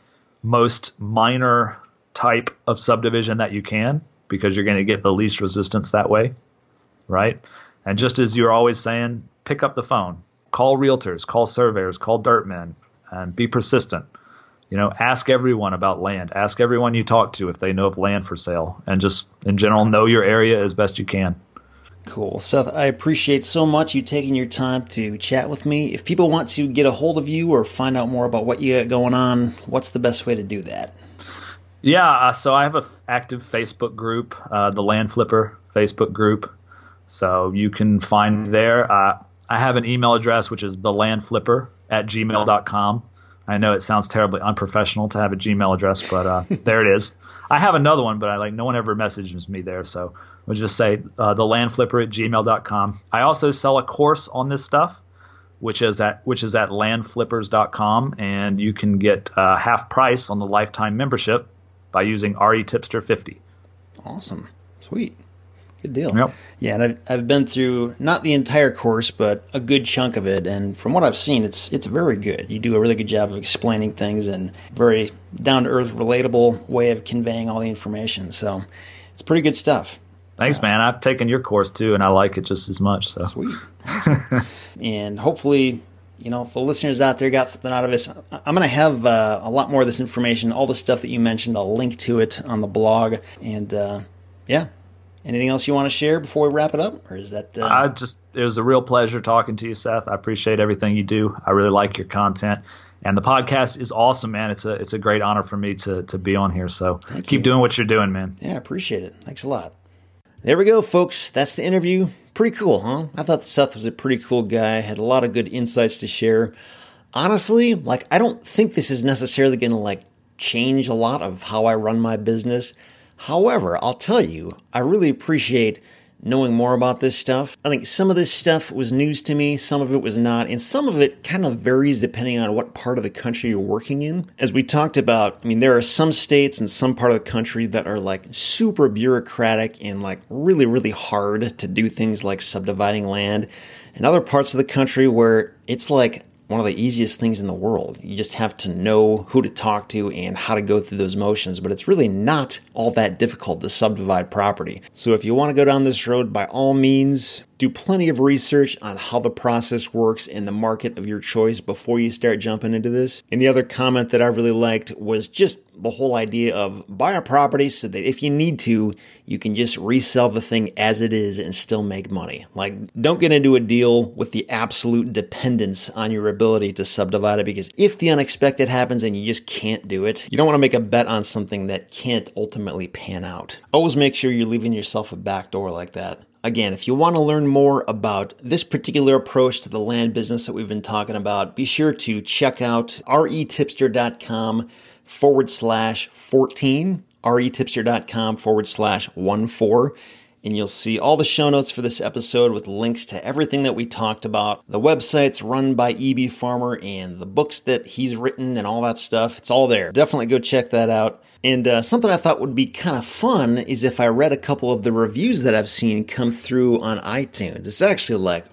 most minor type of subdivision that you can because you're going to get the least resistance that way, right? And just as you're always saying, pick up the phone, call realtors, call surveyors, call dirtmen, and be persistent. You know, ask everyone about land. Ask everyone you talk to if they know of land for sale, and just in general know your area as best you can. Cool. Seth, I appreciate so much you taking your time to chat with me. If people want to get a hold of you or find out more about what you got going on, what's the best way to do that? Yeah, uh, so I have an active Facebook group, uh, the Land Flipper Facebook group. So you can find there. Uh, I have an email address, which is thelandflipper at gmail.com. I know it sounds terribly unprofessional to have a Gmail address, but uh, there it is. I have another one, but I like no one ever messages me there. So we'll just say uh, the landflipper at gmail.com. I also sell a course on this stuff, which is at which is at landflippers.com, and you can get uh, half price on the lifetime membership by using RE Tipster 50. Awesome, sweet, good deal. Yep. Yeah, and I've I've been through not the entire course, but a good chunk of it, and from what I've seen, it's it's very good. You do a really good job of explaining things and very down to earth, relatable way of conveying all the information. So it's pretty good stuff. Thanks, man. I've taken your course too, and I like it just as much. So sweet. And hopefully, you know, the listeners out there got something out of this. I'm going to have uh, a lot more of this information, all the stuff that you mentioned. I'll link to it on the blog. And uh, yeah, anything else you want to share before we wrap it up, or is that? Uh... I just it was a real pleasure talking to you, Seth. I appreciate everything you do. I really like your content. And the podcast is awesome, man. It's a it's a great honor for me to to be on here. So Thank keep you. doing what you're doing, man. Yeah, I appreciate it. Thanks a lot. There we go, folks. That's the interview. Pretty cool, huh? I thought Seth was a pretty cool guy, had a lot of good insights to share. Honestly, like, I don't think this is necessarily going to, like, change a lot of how I run my business. However, I'll tell you, I really appreciate knowing more about this stuff. I think some of this stuff was news to me, some of it was not, and some of it kind of varies depending on what part of the country you're working in. As we talked about, I mean, there are some states and some part of the country that are like super bureaucratic and like really, really hard to do things like subdividing land, and other parts of the country where it's like one of the easiest things in the world. You just have to know who to talk to and how to go through those motions, but it's really not all that difficult to subdivide property. So if you want to go down this road, by all means, do plenty of research on how the process works in the market of your choice before you start jumping into this. And the other comment that I really liked was just the whole idea of buy a property so that if you need to, you can just resell the thing as it is and still make money. Like, don't get into a deal with the absolute dependence on your ability to subdivide it because if the unexpected happens and you just can't do it, you don't want to make a bet on something that can't ultimately pan out. Always make sure you're leaving yourself a back door like that. Again, if you want to learn more about this particular approach to the land business that we've been talking about, be sure to check out retipster.com forward slash 14, retipster.com forward slash 14 and you'll see all the show notes for this episode with links to everything that we talked about. The website's run by EB Farmer and the books that he's written and all that stuff. It's all there. Definitely go check that out. And uh, something I thought would be kind of fun is if I read a couple of the reviews that I've seen come through on iTunes. It's actually like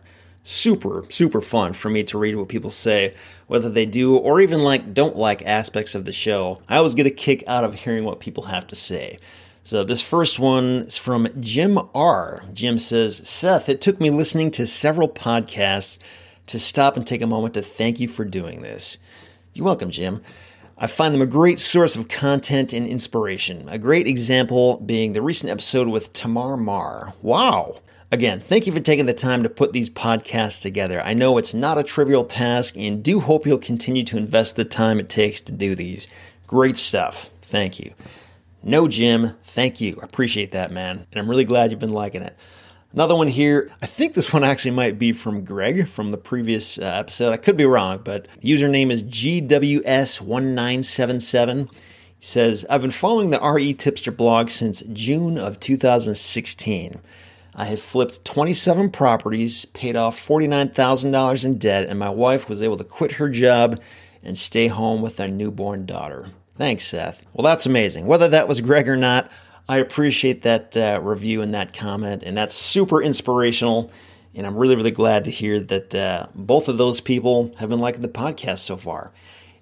super, super fun for me to read what people say, whether they do or even like don't like aspects of the show. I always get a kick out of hearing what people have to say. So this first one is from Jim R. Jim says, Seth, it took me listening to several podcasts to stop and take a moment to thank you for doing this. You're welcome, Jim. I find them a great source of content and inspiration. A great example being the recent episode with Tamar Mar. Wow! Again, thank you for taking the time to put these podcasts together. I know it's not a trivial task and do hope you'll continue to invest the time it takes to do these. Great stuff. Thank you. No, Jim, thank you. I appreciate that, man. And I'm really glad you've been liking it. Another one here. I think this one actually might be from Greg from the previous uh, episode. I could be wrong, but the username is GWS1977. He says, I've been following the RE Tipster blog since June of 2016. I have flipped 27 properties, paid off $49,000 in debt, and my wife was able to quit her job and stay home with our newborn daughter. Thanks, Seth. Well, that's amazing. Whether that was Greg or not, I appreciate that uh, review and that comment, and that's super inspirational. And I'm really, really glad to hear that uh, both of those people have been liking the podcast so far.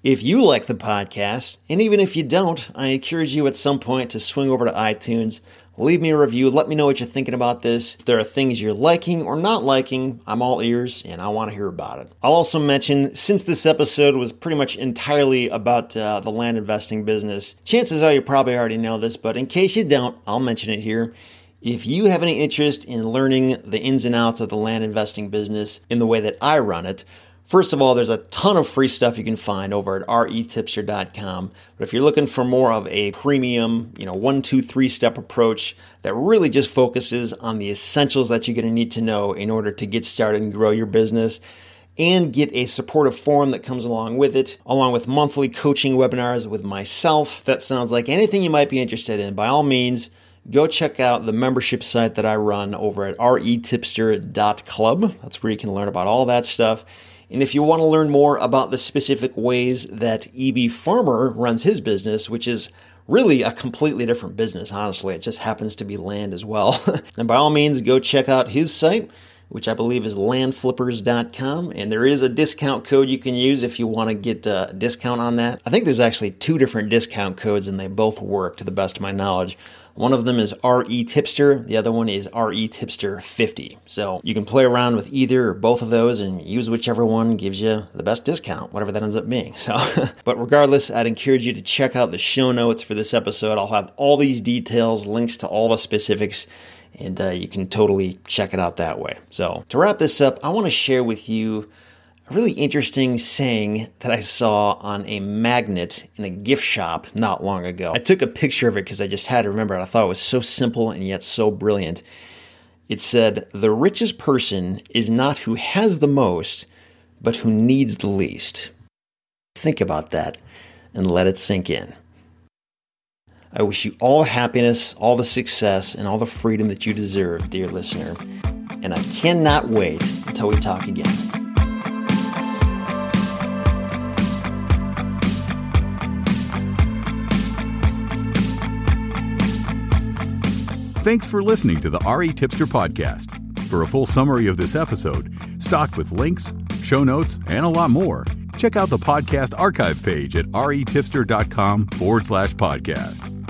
If you like the podcast, and even if you don't, I encourage you at some point to swing over to iTunes, Leave me a review. Let me know what you're thinking about this. If there are things you're liking or not liking, I'm all ears and I want to hear about it. I'll also mention since this episode was pretty much entirely about uh, the land investing business, chances are you probably already know this, but in case you don't, I'll mention it here. If you have any interest in learning the ins and outs of the land investing business in the way that I run it, First of all, there's a ton of free stuff you can find over at retipster.com. But if you're looking for more of a premium, you know, one, two, three step approach that really just focuses on the essentials that you're going to need to know in order to get started and grow your business, and get a supportive forum that comes along with it, along with monthly coaching webinars with myself. That sounds like anything you might be interested in. By all means, go check out the membership site that I run over at retipster.club. That's where you can learn about all that stuff. And if you want to learn more about the specific ways that EB Farmer runs his business, which is really a completely different business, honestly, it just happens to be land as well. and by all means, go check out his site, which I believe is landflippers.com. And there is a discount code you can use if you want to get a discount on that. I think there's actually two different discount codes, and they both work to the best of my knowledge. One of them is RE Tipster, the other one is RE Tipster 50. So you can play around with either or both of those and use whichever one gives you the best discount, whatever that ends up being. So, but regardless, I'd encourage you to check out the show notes for this episode. I'll have all these details, links to all the specifics and uh, you can totally check it out that way. So, to wrap this up, I want to share with you a really interesting saying that I saw on a magnet in a gift shop not long ago. I took a picture of it because I just had to remember it. I thought it was so simple and yet so brilliant. It said, The richest person is not who has the most, but who needs the least. Think about that and let it sink in. I wish you all the happiness, all the success, and all the freedom that you deserve, dear listener. And I cannot wait until we talk again. Thanks for listening to the RE Tipster Podcast. For a full summary of this episode, stocked with links, show notes, and a lot more, check out the podcast archive page at retipster.com forward slash podcast.